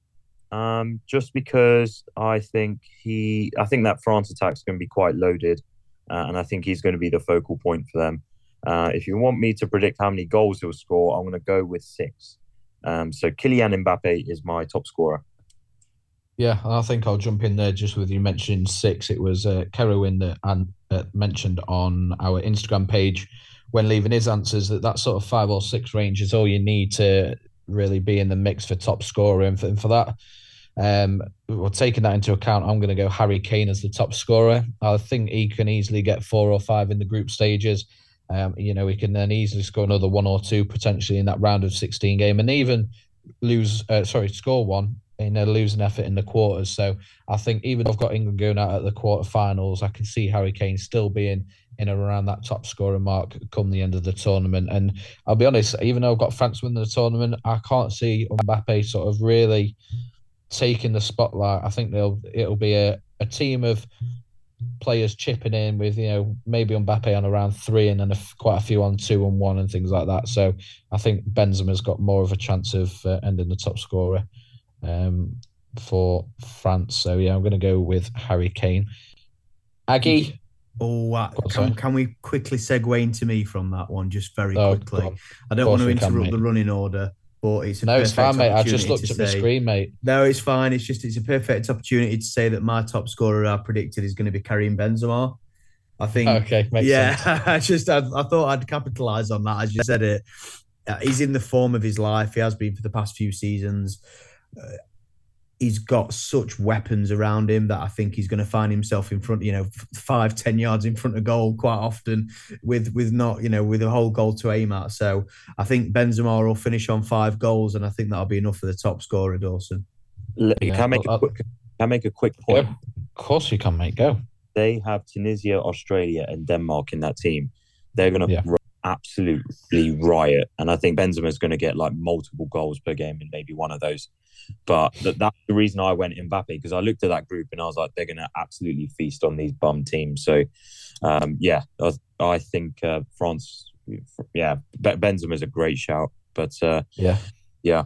um, just because I think he, I think that France attack is going to be quite loaded, uh, and I think he's going to be the focal point for them. Uh, if you want me to predict how many goals he'll score, I'm going to go with six. Um, so Kylian Mbappe is my top scorer. Yeah, I think I'll jump in there just with you mentioning six. It was uh, Kerowin that and, uh, mentioned on our Instagram page when leaving his answers that that sort of five or six range is all you need to really be in the mix for top scorer. And for, and for that, um, well, taking that into account, I'm going to go Harry Kane as the top scorer. I think he can easily get four or five in the group stages. Um, you know, he can then easily score another one or two potentially in that round of 16 game and even lose, uh, sorry, score one in a losing effort in the quarters. So I think even though I've got England going out at the quarterfinals, I can see Harry Kane still being in around that top scoring mark come the end of the tournament. And I'll be honest, even though I've got France winning the tournament, I can't see Mbappe sort of really taking the spotlight. I think they'll it'll be a, a team of players chipping in with you know maybe Mbappe on around three and then a f- quite a few on two and one and things like that. So I think Benzema's got more of a chance of uh, ending the top scorer um, for France. So yeah, I'm going to go with Harry Kane. Aggie, Oh, uh, can, can we quickly segue into me from that one just very Oh, quickly? I don't want to we can, interrupt the running order, but it's a no, it's fine, mate. I just looked at the screen, mate. No, it's fine. It's just it's a perfect opportunity to say that my top scorer I predicted is going to be Karim Benzema. I think. Okay, makes yeah, sense. I just I, I thought I'd capitalize on that as you said it. Uh, he's in the form of his life. He has been for the past few seasons. Uh, he's got such weapons around him that I think he's going to find himself in front, you know, f- five, ten yards in front of goal quite often, with with not, you know, with a whole goal to aim at. So I think Benzema will finish on five goals, and I think that'll be enough for the top scorer, Dawson. L- Yeah, can I make well, a uh, quick? Can I make a quick point? Yeah, of course you can, mate. Go. They have Tunisia, Australia, and Denmark in that team. They're going to Yeah. Absolutely riot. And I think Benzema's going to get like multiple goals per game in maybe one of those. But th- that's the reason I went Mbappe because I looked at that group and I was like, they're going to absolutely feast on these bum teams. So, um, yeah, I, I think uh, France, yeah, Benzema is a great shout. But uh, yeah, yeah,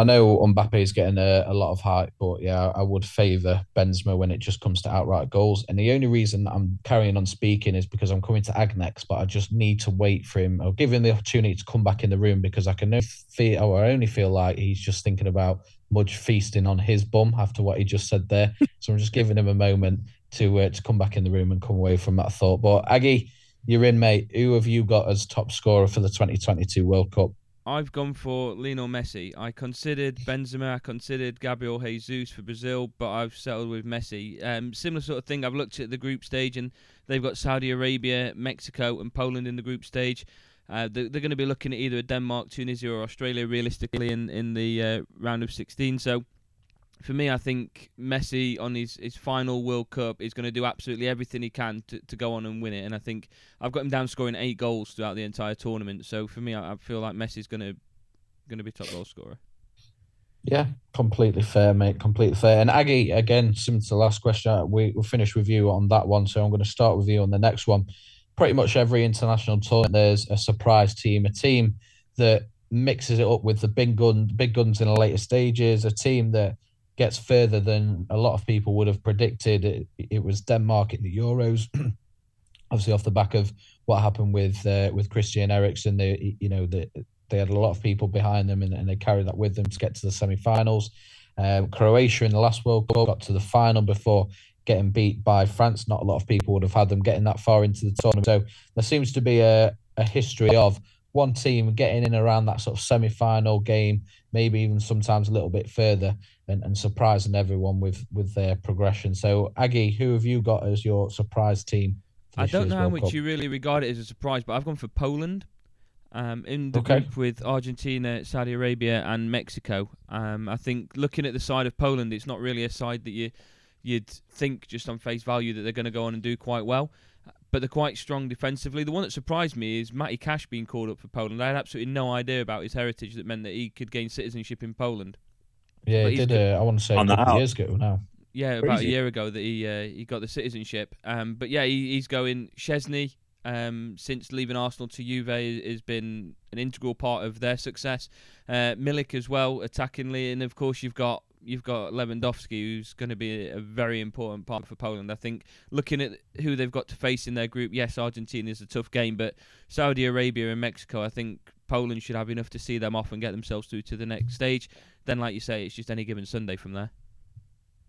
I know Mbappe is getting a, a lot of hype, but yeah, I would favour Benzema when it just comes to outright goals. And the only reason I'm carrying on speaking is because I'm coming to Ag next, but I just need to wait for him or give him the opportunity to come back in the room because I can only feel, or I only feel like he's just thinking about Muj feasting on his bum after what he just said there. so I'm just giving him a moment to uh, to come back in the room and come away from that thought. But Aggie, you're in, mate. Who have you got as top scorer for the 2022 World Cup? I've gone for Lionel Messi. I considered Benzema, I considered Gabriel Jesus for Brazil, but I've settled with Messi. Um, similar sort of thing. I've looked at the group stage, and they've got Saudi Arabia, Mexico, and Poland in the group stage. Uh, they're, they're going to be looking at either Denmark, Tunisia, or Australia realistically in in the uh, round of 16. So for me, I think Messi on his, his final World Cup is going to do absolutely everything he can to, to go on and win it. And I think I've got him down scoring eight goals throughout the entire tournament. So for me, I, I feel like Messi's going to going to be top goal scorer. Yeah, completely fair, mate. Completely fair. And Aggie, again, similar to the last question, uh, we, we'll finish with you on that one. So I'm going to start with you on the next one. Pretty much every international tournament, there's a surprise team, a team that mixes it up with the big gun, big guns in the later stages, a team that gets further than a lot of people would have predicted. It, it was Denmark in the Euros, obviously off the back of what happened with uh, with Christian Eriksen. They you know they they had a lot of people behind them and, and they carried that with them to get to the semi-finals. Um, Croatia in the last World Cup got to the final before getting beat by France. Not a lot of people would have had them getting that far into the tournament. So there seems to be a, a history of one team getting in around that sort of semi-final game, maybe even sometimes a little bit further, and, and surprising everyone with with their progression. So, Aggie, who have you got as your surprise team? For this season? I don't know how much Cup? you really regard it as a surprise, but I've gone for Poland. Um, in the okay. group with Argentina, Saudi Arabia, and Mexico. Um, I think looking at the side of Poland, it's not really a side that you you'd think just on face value that they're going to go on and do quite well but they're quite strong defensively. The one that surprised me is Matty Cash being called up for Poland. I had absolutely no idea about his heritage that meant that he could gain citizenship in Poland. Yeah, but he did. Uh, I want to say a couple years ago now. Yeah, Crazy. about a year ago that he uh, he got the citizenship. Um, but yeah, he, he's going. Szczesny. um, since leaving Arsenal to Juve, has been an integral part of their success. Uh, Milik as well, attackingly, and of course you've got you've got Lewandowski, who's going to be a very important part for Poland. I think looking at who they've got to face in their group, yes, Argentina is a tough game, but Saudi Arabia and Mexico, I think Poland should have enough to see them off and get themselves through to the next stage. Then, like you say, it's just any given Sunday from there.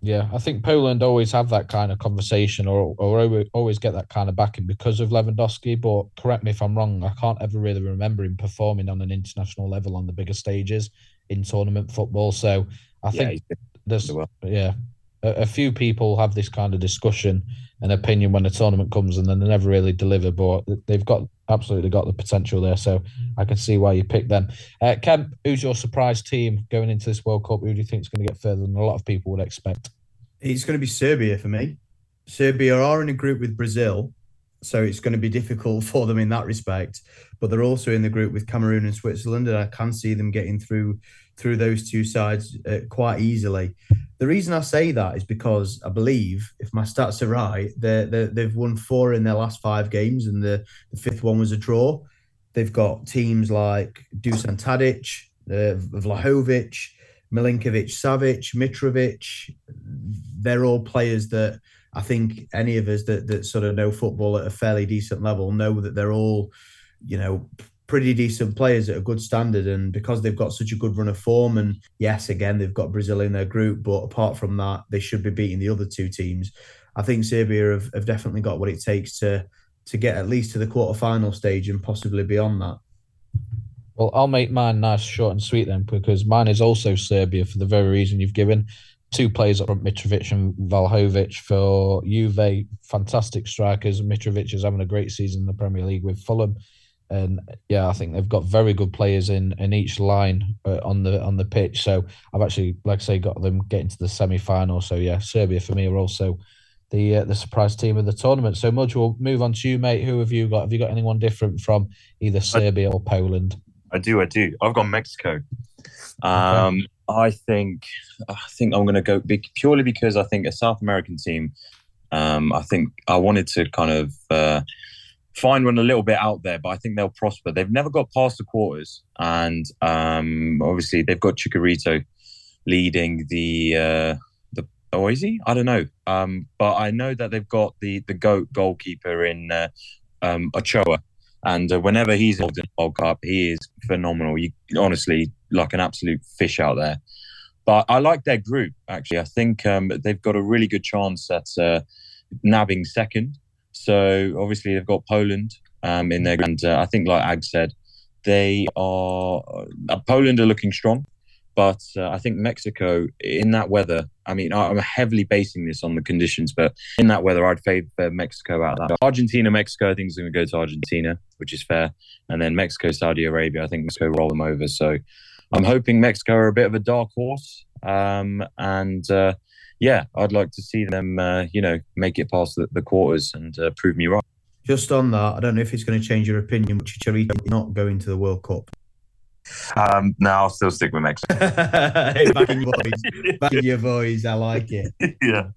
Yeah, I think Poland always have that kind of conversation or, or always get that kind of backing because of Lewandowski. But correct me if I'm wrong, I can't ever really remember him performing on an international level on the bigger stages in tournament football. So I yeah, think there's well. yeah, a, a, few people have this kind of discussion and opinion when the tournament comes, and then they never really deliver. But they've got absolutely got the potential there, so I can see why you picked them. Uh, Kemp, who's your surprise team going into this World Cup? Who do you think is going to get further than a lot of people would expect? It's going to be Serbia for me. Serbia are in a group with Brazil, so it's going to be difficult for them in that respect. But they're also in the group with Cameroon and Switzerland, and I can see them getting through through those two sides uh, quite easily. The reason I say that is because I believe, if my stats are right, they they've won four in their last five games, and the, the fifth one was a draw. They've got teams like Dusan Tadic, uh, Vlahovic, Milinkovic, Savic, Mitrovic. They're all players that I think any of us that, that sort of know football at a fairly decent level know that they're all, you know, pretty decent players at a good standard. And because they've got such a good run of form, and yes, again, they've got Brazil in their group, but apart from that, they should be beating the other two teams. I think Serbia have, have definitely got what it takes to to get at least to the quarterfinal stage and possibly beyond that. Well, I'll make mine nice, short, and sweet then, because mine is also Serbia for the very reason you've given two players up front, Mitrovic and Vlahovic for Juve, fantastic strikers. Mitrovic is having a great season in the Premier League with Fulham, and yeah, I think they've got very good players in in each line uh, on the on the pitch. So I've actually, like I say, got them getting to the semi final. So yeah, Serbia for me are also the uh, the surprise team of the tournament. So Muj, we'll move on to you, mate. Who have you got? Have you got anyone different from either Serbia or Poland? I do, I do. I've got Mexico. Um, okay. I think I think I'm going to go big purely because I think a South American team. Um, I think I wanted to kind of uh, find one a little bit out there, but I think they'll prosper. They've never got past the quarters, and um, obviously they've got Chicharito leading the uh, the. Oh, is he? I don't know. Um, but I know that they've got the the goat goalkeeper in uh, um, Ochoa, and uh, whenever he's involved in World Cup, he is phenomenal. You honestly like an absolute fish out there. But I like their group actually. I think um, they've got a really good chance at uh, nabbing second. So obviously they've got Poland um, in there, and uh, I think like Ag said, they are uh, Poland are looking strong. But uh, I think Mexico in that weather, I mean, I'm heavily basing this on the conditions, but in that weather, I'd favour Mexico out of that. Argentina, Mexico, I think is going to go to Argentina, which is fair. And then Mexico, Saudi Arabia, I think Mexico roll them over. So I'm hoping Mexico are a bit of a dark horse. Um, and uh, yeah, I'd like to see them, uh, you know, make it past the, the quarters and uh, prove me right. Just on that, I don't know if it's going to change your opinion, but Chicharito not going to the World Cup. Um, no, I'll still stick with Mexico. back in your voice. Back in your voice. I like it. Yeah.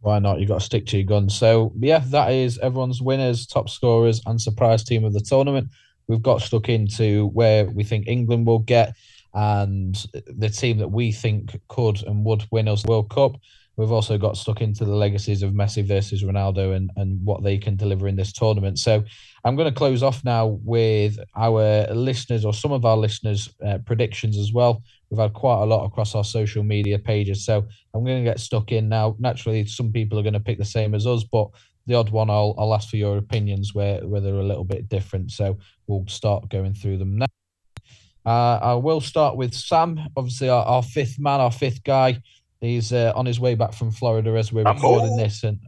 Why not? You've got to stick to your guns. So yeah, that is everyone's winners, top scorers, and surprise team of the tournament. We've got stuck into where we think England will get and the team that we think could and would win us World Cup. We've also got stuck into the legacies of Messi versus Ronaldo and, and what they can deliver in this tournament. So I'm going to close off now with our listeners or some of our listeners' uh, predictions as well. We've had quite a lot across our social media pages. So I'm going to get stuck in now. Naturally, some people are going to pick the same as us, but the odd one I'll, I'll ask for your opinions where, where they're a little bit different. So we'll start going through them now. Uh, I will start with Sam, obviously our, our fifth man, our fifth guy. He's uh, on his way back from Florida as we're recording this, and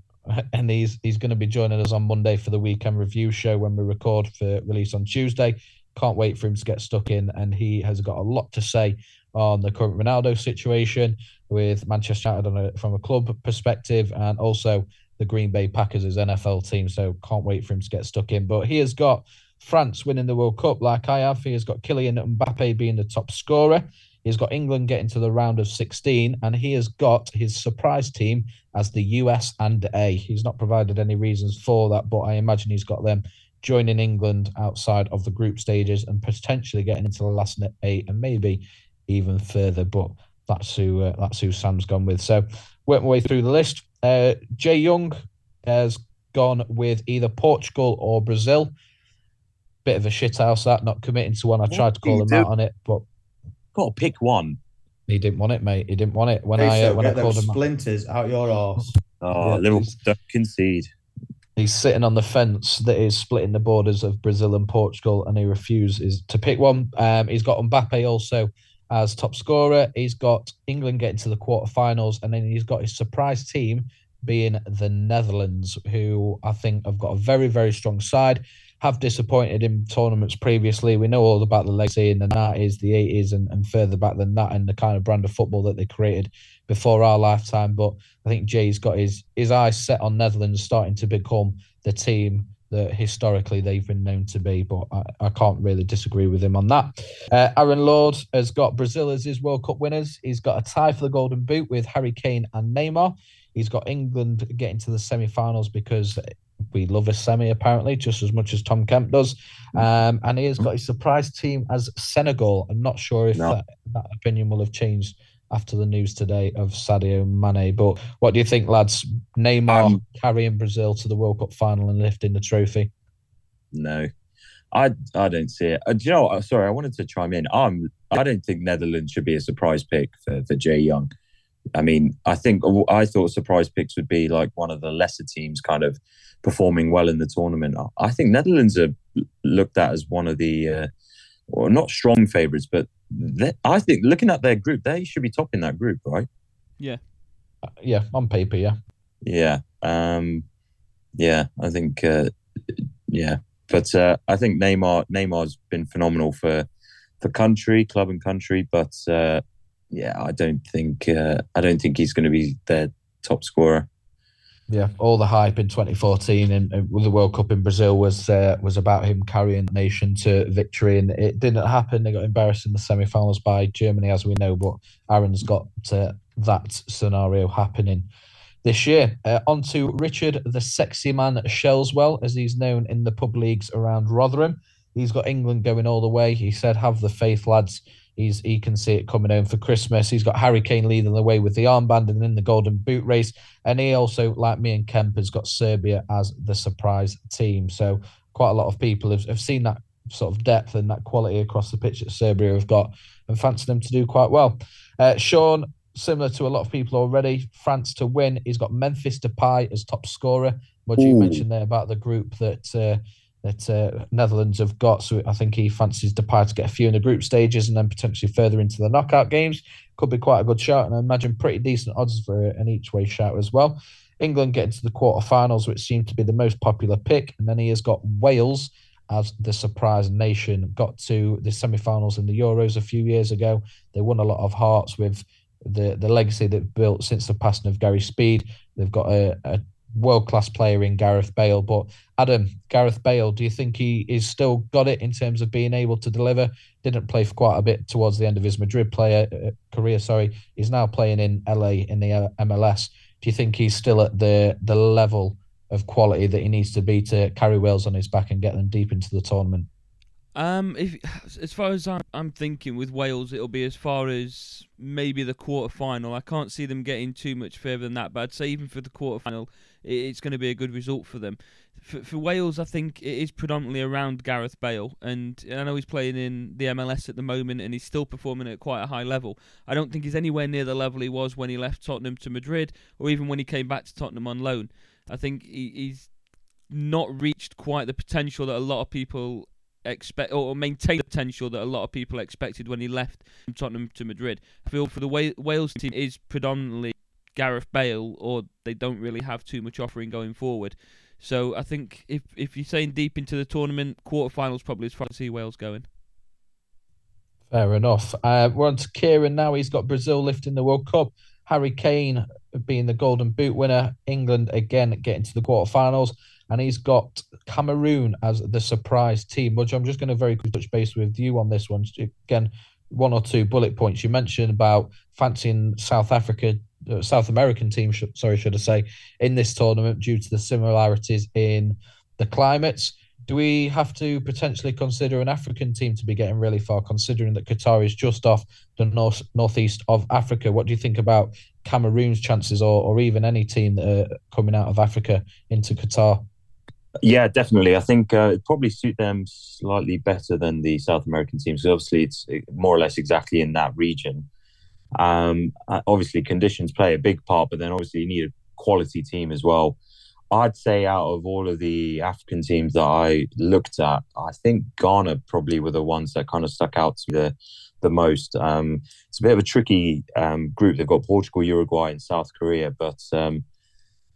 and he's he's going to be joining us on Monday for the weekend review show when we record for release on Tuesday. Can't wait for him to get stuck in, and he has got a lot to say on the current Ronaldo situation with Manchester United a, from a club perspective, and also the Green Bay Packers as NFL team. So can't wait for him to get stuck in. But he has got France winning the World Cup like I have. He has got Kylian Mbappe being the top scorer. He's got England getting to the round of 16, and he has got his surprise team as the US and A. He's not provided any reasons for that, but I imagine he's got them joining England outside of the group stages and potentially getting into the last eight and maybe even further. But that's who uh, that's who Sam's gone with. So work my way through the list. Uh, Jay Young has gone with either Portugal or Brazil. Bit of a shithouse that, not committing to one. I tried to call him do? out on it, but got to pick one. He didn't want it, mate. He didn't want it when I uh, when I called him. Splinters out your arse. Oh, yeah, little don't concede. He's sitting on the fence that is splitting the borders of Brazil and Portugal, and he refuses to pick one. Um, he's got Mbappe also as top scorer. He's got England getting to the quarterfinals, and then he's got his surprise team being the Netherlands, who I think have got a very, very strong side have disappointed in tournaments previously. We know all about the legacy in the 90s, the 80s, and, and further back than that, and the kind of brand of football that they created before our lifetime. But I think Jay's got his his eyes set on Netherlands starting to become the team that historically they've been known to be. But I, I can't really disagree with him on that. Uh, Aaron Lord has got Brazil as his World Cup winners. He's got a tie for the Golden Boot with Harry Kane and Neymar. He's got England getting to the semi-finals because we love a semi apparently just as much as Tom Kemp does. Mm. Um, and he has got his surprise team as Senegal. I'm not sure if no. that, that opinion will have changed after the news today of Sadio Mane. But what do you think, lads? Neymar um, carrying Brazil to the World Cup final and lifting the trophy? No, I I don't see it. Uh, do you know? What? Sorry, I wanted to chime in. I'm I don't think Netherlands should be a surprise pick for for Jay Young. I mean, I think I thought surprise picks would be like one of the lesser teams, kind of performing well in the tournament. I think Netherlands are looked at as one of the, uh, well, not strong favourites, but I think looking at their group, they should be topping that group, right? Yeah. Uh, yeah, on paper, yeah. Yeah. Um, yeah, I think, uh, yeah. But uh, I think Neymar Neymar's been phenomenal for for country, club and country. But uh, yeah, I don't think uh, I don't think he's going to be their top scorer. Yeah, all the hype in 2014 and, and the World Cup in Brazil was uh, was about him carrying the nation to victory, and it didn't happen. They got embarrassed in the semi-finals by Germany, as we know. But Aaron's got uh, that scenario happening this year. Uh, on to Richard, the sexy man Shelswell, as he's known in the pub leagues around Rotherham. He's got England going all the way. He said, "Have the faith, lads." He's he can see it coming home for Christmas. He's got Harry Kane leading the way with the armband and in the golden boot race. And he also, like me and Kemp, has got Serbia as the surprise team. So quite a lot of people have, have seen that sort of depth and that quality across the pitch that Serbia have got and fancy them to do quite well. Uh, Sean, similar to a lot of people already, France to win. He's got Memphis Depay as top scorer. What you mentioned there about the group that uh, that uh, Netherlands have got. So I think he fancies Depay to get a few in the group stages and then potentially further into the knockout games. Could be quite a good shot, and I imagine pretty decent odds for an each way shout as well. England get into the quarterfinals, which seemed to be the most popular pick, and then he has got Wales as the surprise nation. Got to the semi-finals in the Euros a few years ago. They won a lot of hearts with the the legacy they've built since the passing of Gary Speed. They've got a, a world class player in Gareth Bale. But Adam, Gareth Bale, do you think he is still got it in terms of being able to deliver? Didn't play for quite a bit towards the end of his Madrid player uh, career. Sorry, he's now playing in LA in the MLS. Do you think he's still at the the level of quality that he needs to be to carry Wales on his back and get them deep into the tournament? Um, if as far as I'm, I'm thinking with Wales, it'll be as far as maybe the quarter final. I can't see them getting too much further than that, but I'd say even for the quarter final, it's going to be a good result for them. For, for Wales, I think it is predominantly around Gareth Bale, and I know he's playing in the MLS at the moment, and he's still performing at quite a high level. I don't think he's anywhere near the level he was when he left Tottenham to Madrid, or even when he came back to Tottenham on loan. I think he, he's not reached quite the potential that a lot of people expect or maintain the potential that a lot of people expected when he left Tottenham to Madrid. I feel for the Wales team is predominantly Gareth Bale, or they don't really have too much offering going forward. So I think if if you're saying deep into the tournament, quarterfinals probably as far as see Wales going. Fair enough. Uh, we're on to Kieran now. He's got Brazil lifting the World Cup. Harry Kane being the Golden Boot winner. England again getting to the quarterfinals and he's got Cameroon as the surprise team. Which I'm just going to very quickly touch base with you on this one. Again, one or two bullet points. You mentioned about fancying South Africa, uh, South American team. Sh- sorry, should I say, in this tournament due to the similarities in the climates. Do we have to potentially consider an African team to be getting really far, considering that Qatar is just off the north northeast of Africa? What do you think about Cameroon's chances, or, or even any team that are coming out of Africa into Qatar? Yeah, definitely. I think uh, it probably suit them slightly better than the South American teams. Obviously, it's more or less exactly in that region. Um, uh, obviously, conditions play a big part, but then obviously you need a quality team as well. I'd say out of all of the African teams that I looked at, I think Ghana probably were the ones that kind of stuck out to the the most. Um, it's a bit of a tricky um, group. They've got Portugal, Uruguay, and South Korea, but um,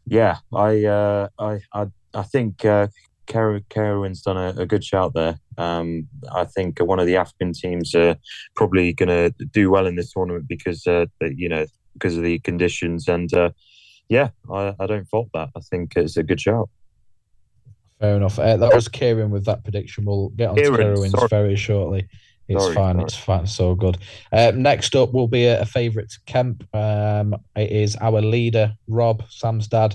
yeah, I, uh, I I I think uh, Cameroon's done a, a, good shout there. Um, I think one of the African teams are probably going to do well in this tournament because uh, you know because of the conditions and uh, yeah, I, I, don't fault that. I think it's a good shout. Fair enough. Uh, that was Kieran with that prediction. We'll get on Kieran, to Cameroon's very shortly. It's sorry, fine. Sorry. It's fine. So good. Uh, next up will be a, a favourite Kemp. Um, it is our leader, Rob, Sam's dad.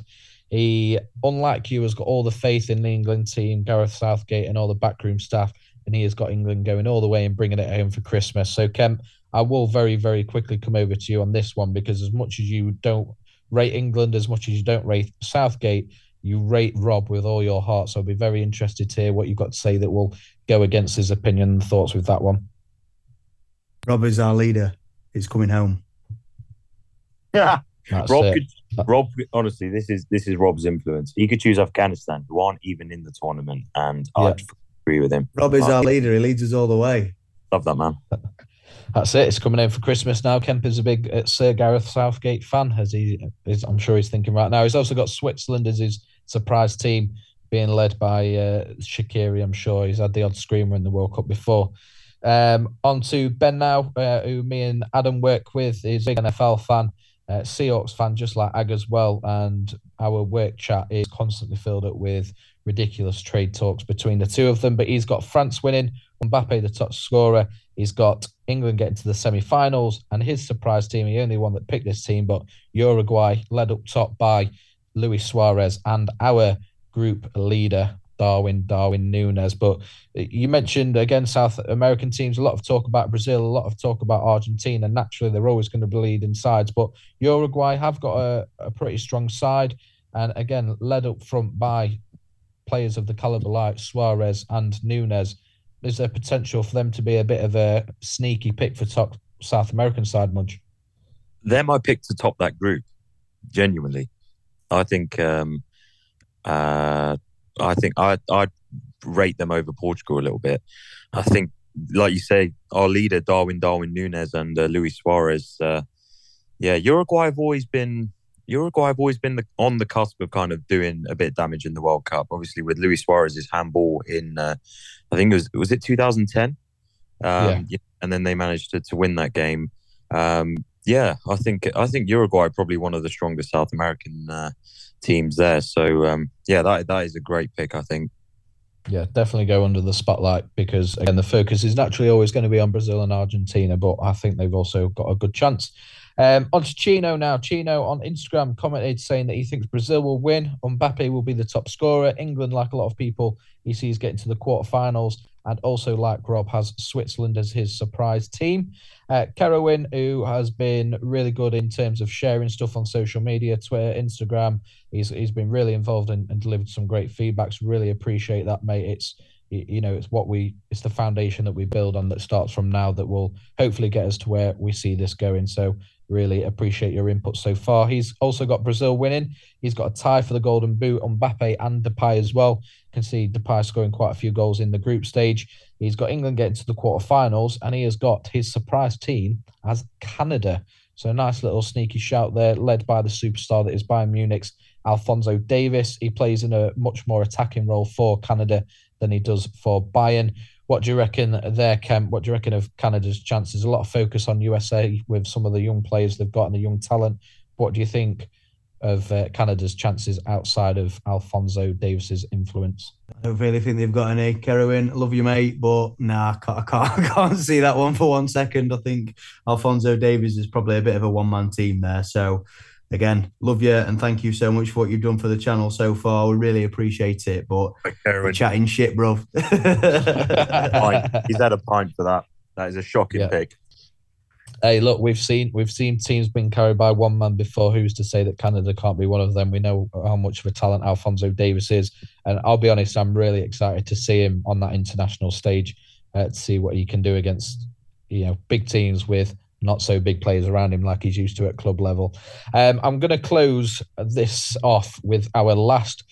He, unlike you, has got all the faith in the England team, Gareth Southgate, and all the backroom staff, and he has got England going all the way and bringing it home for Christmas. So, Kemp, I will very, very quickly come over to you on this one because as much as you don't rate England, as much as you don't rate Southgate, you rate Rob with all your heart. So I'll be very interested to hear what you've got to say that will go against his opinion and thoughts with that one. Rob is our leader. He's coming home. Yeah. That's Rob could, Rob honestly, this is this is Rob's influence. He could choose Afghanistan, who aren't even in the tournament, and yeah. I'd agree with him. Rob is our leader. He leads us all the way. Love that man. That's it. It's coming in for Christmas now. Kemp is a big uh, Sir Gareth Southgate fan, as he is. I'm sure he's thinking right now. He's also got Switzerland as his surprise team, being led by uh, Shaqiri. I'm sure he's had the odd screamer in the World Cup before. Um, on to Ben now, uh, who me and Adam work with. He's a big NFL fan uh, Seahawks fan, just like Ag as well. And our work chat is constantly filled up with ridiculous trade talks between the two of them. But he's got France winning, Mbappe the top scorer. He's got England getting to the semi-finals, and his surprise team. the only one that picked this team, but Uruguay led up top by Luis Suarez and our group leader Darwin, Darwin Nunez. But you mentioned again South American teams, a lot of talk about Brazil, a lot of talk about Argentina. Naturally, they're always going to be leading sides, but Uruguay have got a, a pretty strong side, and again led up front by players of the caliber like Suarez and Nunez. Is there potential for them to be a bit of a sneaky pick for top South American side, Muj? They're my pick to top that group. Genuinely, I think. Um, uh, I think I I'd rate them over Portugal a little bit. I think, like you say, our leader Darwin Darwin Nunez and uh, Luis Suarez. Uh, yeah, Uruguay have always been Uruguay have always been the, on the cusp of kind of doing a bit of damage in the World Cup. Obviously, with Luis Suarez's handball in, uh, I think it was was it 2010, um, yeah. and then they managed to, to win that game. Um, yeah, I think I think Uruguay probably one of the strongest South American uh, teams there. So um, yeah, that that is a great pick. I think. Yeah, definitely go under the spotlight because again the focus is naturally always going to be on Brazil and Argentina, but I think they've also got a good chance. Um, on to Chino now. Chino on Instagram commented saying that he thinks Brazil will win. Mbappe will be the top scorer. England, like a lot of people, he sees getting to the quarterfinals and also, like Rob, has Switzerland as his surprise team. Uh, Kerowin, who has been really good in terms of sharing stuff on social media, Twitter, Instagram, he's he's been really involved and, and delivered some great feedbacks. Really appreciate that, mate. It's you know it's what we it's the foundation that we build on that starts from now that will hopefully get us to where we see this going so really appreciate your input so far he's also got brazil winning he's got a tie for the golden boot on Mbappe and Depay as well You can see Depay scoring quite a few goals in the group stage. He's got England getting to the quarterfinals, and he has got his surprise team as Canada. So a nice little sneaky shout there, led by the superstar that is Bayern Munich's Alphonso Davies. He plays in a much more attacking role for Canada than he does for Bayern. What do you reckon there, Kemp? What do you reckon of Canada's chances? A lot of focus on USA with some of the young players they've got and the young talent. What do you think of uh, Canada's chances outside of Alphonso Davies's influence? I don't really think they've got any. Kerwin, love you, mate, but nah, I can't, I can't, I can't see that one for one second. I think Alphonso Davies is probably a bit of a one man team there. So, again, love you and thank you so much for what you've done for the channel so far. We really appreciate it. But chatting shit, bro. He's had a pint for that. That is a shocking yeah. pick hey, look, we've seen we've seen teams being carried by one man before. Who's to say that Canada can't be one of them? We know how much of a talent Alphonso Davies is, and I'll be honest, I'm really excited to see him on that international stage uh, to see what he can do against you know big teams with not so big players around him like he's used to at club level. Um, I'm going to close this off with our last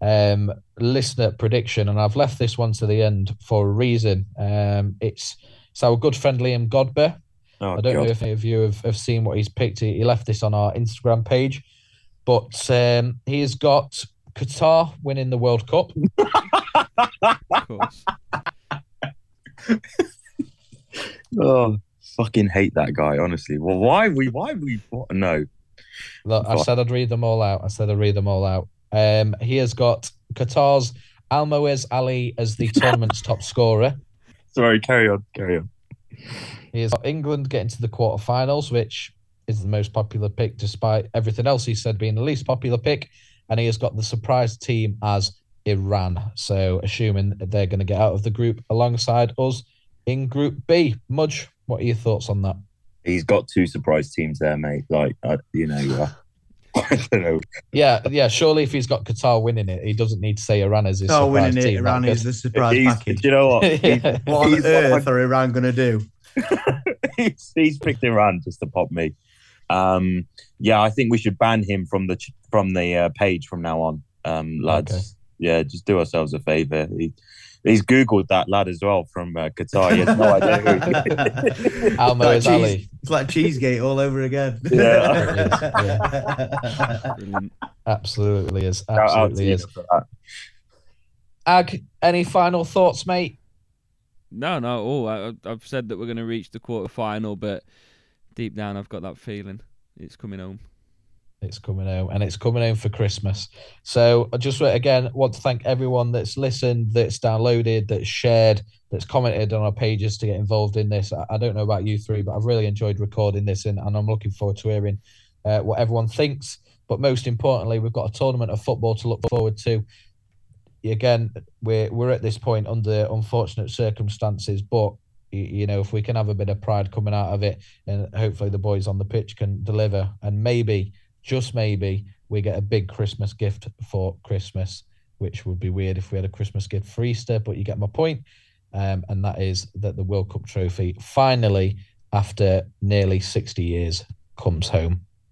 um, listener prediction, and I've left this one to the end for a reason. Um, it's it's our good friend Liam Godber. Oh, I don't God. know if any of you have, have seen what he's picked. He, he left this on our Instagram page, but um, he has got Qatar winning the World Cup. of course. oh, fucking hate that guy. Honestly, well, why we? Why we? What? No. Look, I said I'd read them all out. I said I'd read them all out. Um, he has got Qatar's Almoez Ali as the tournament's top scorer. Sorry, carry on, carry on. He has got England getting to the quarterfinals, which is the most popular pick, despite everything else he said being the least popular pick. And he has got the surprise team as Iran. So, assuming they're going to get out of the group alongside us in Group B. Muj, what are your thoughts on that? He's got two surprise teams there, mate. Like, uh, you know, uh, I don't know. Yeah, yeah. Surely, if he's got Qatar winning it, he doesn't need to say Iran as his Qatar surprise winning team. it. Iran is the surprise he's, package. Do you know what? yeah. What on earth are Iran going to do? he's, he's picked Iran just to pop me. Um, yeah, I think we should ban him from the from the uh, page from now on, um, lads. Okay. Yeah, just do ourselves a favor. He, he's googled that lad as well from uh, Qatar. He has no idea. Almo like is Ali. It's like Cheesegate all over again. Yeah, yeah. absolutely is. Absolutely is. Ag, any final thoughts, mate? No, no. Oh, I, have said that we're going to reach the quarter final, but deep down, I've got that feeling. it's coming home. It's coming home, and it's coming home for Christmas. So I just again want to thank everyone that's listened, that's downloaded, that's shared, that's commented on our pages to get involved in this. I, don't know about you three, but I've really enjoyed recording this, and, and I'm looking forward to hearing uh, what everyone thinks. But most importantly, we've got a tournament of football to look forward to. Again, we're we're at this point under unfortunate circumstances, but you know if we can have a bit of pride coming out of it, and hopefully the boys on the pitch can deliver, and maybe just maybe we get a big Christmas gift for Christmas, which would be weird if we had a Christmas gift for Easter, but you get my point. Um, and that is that the World Cup trophy finally, after nearly 60 years, comes home.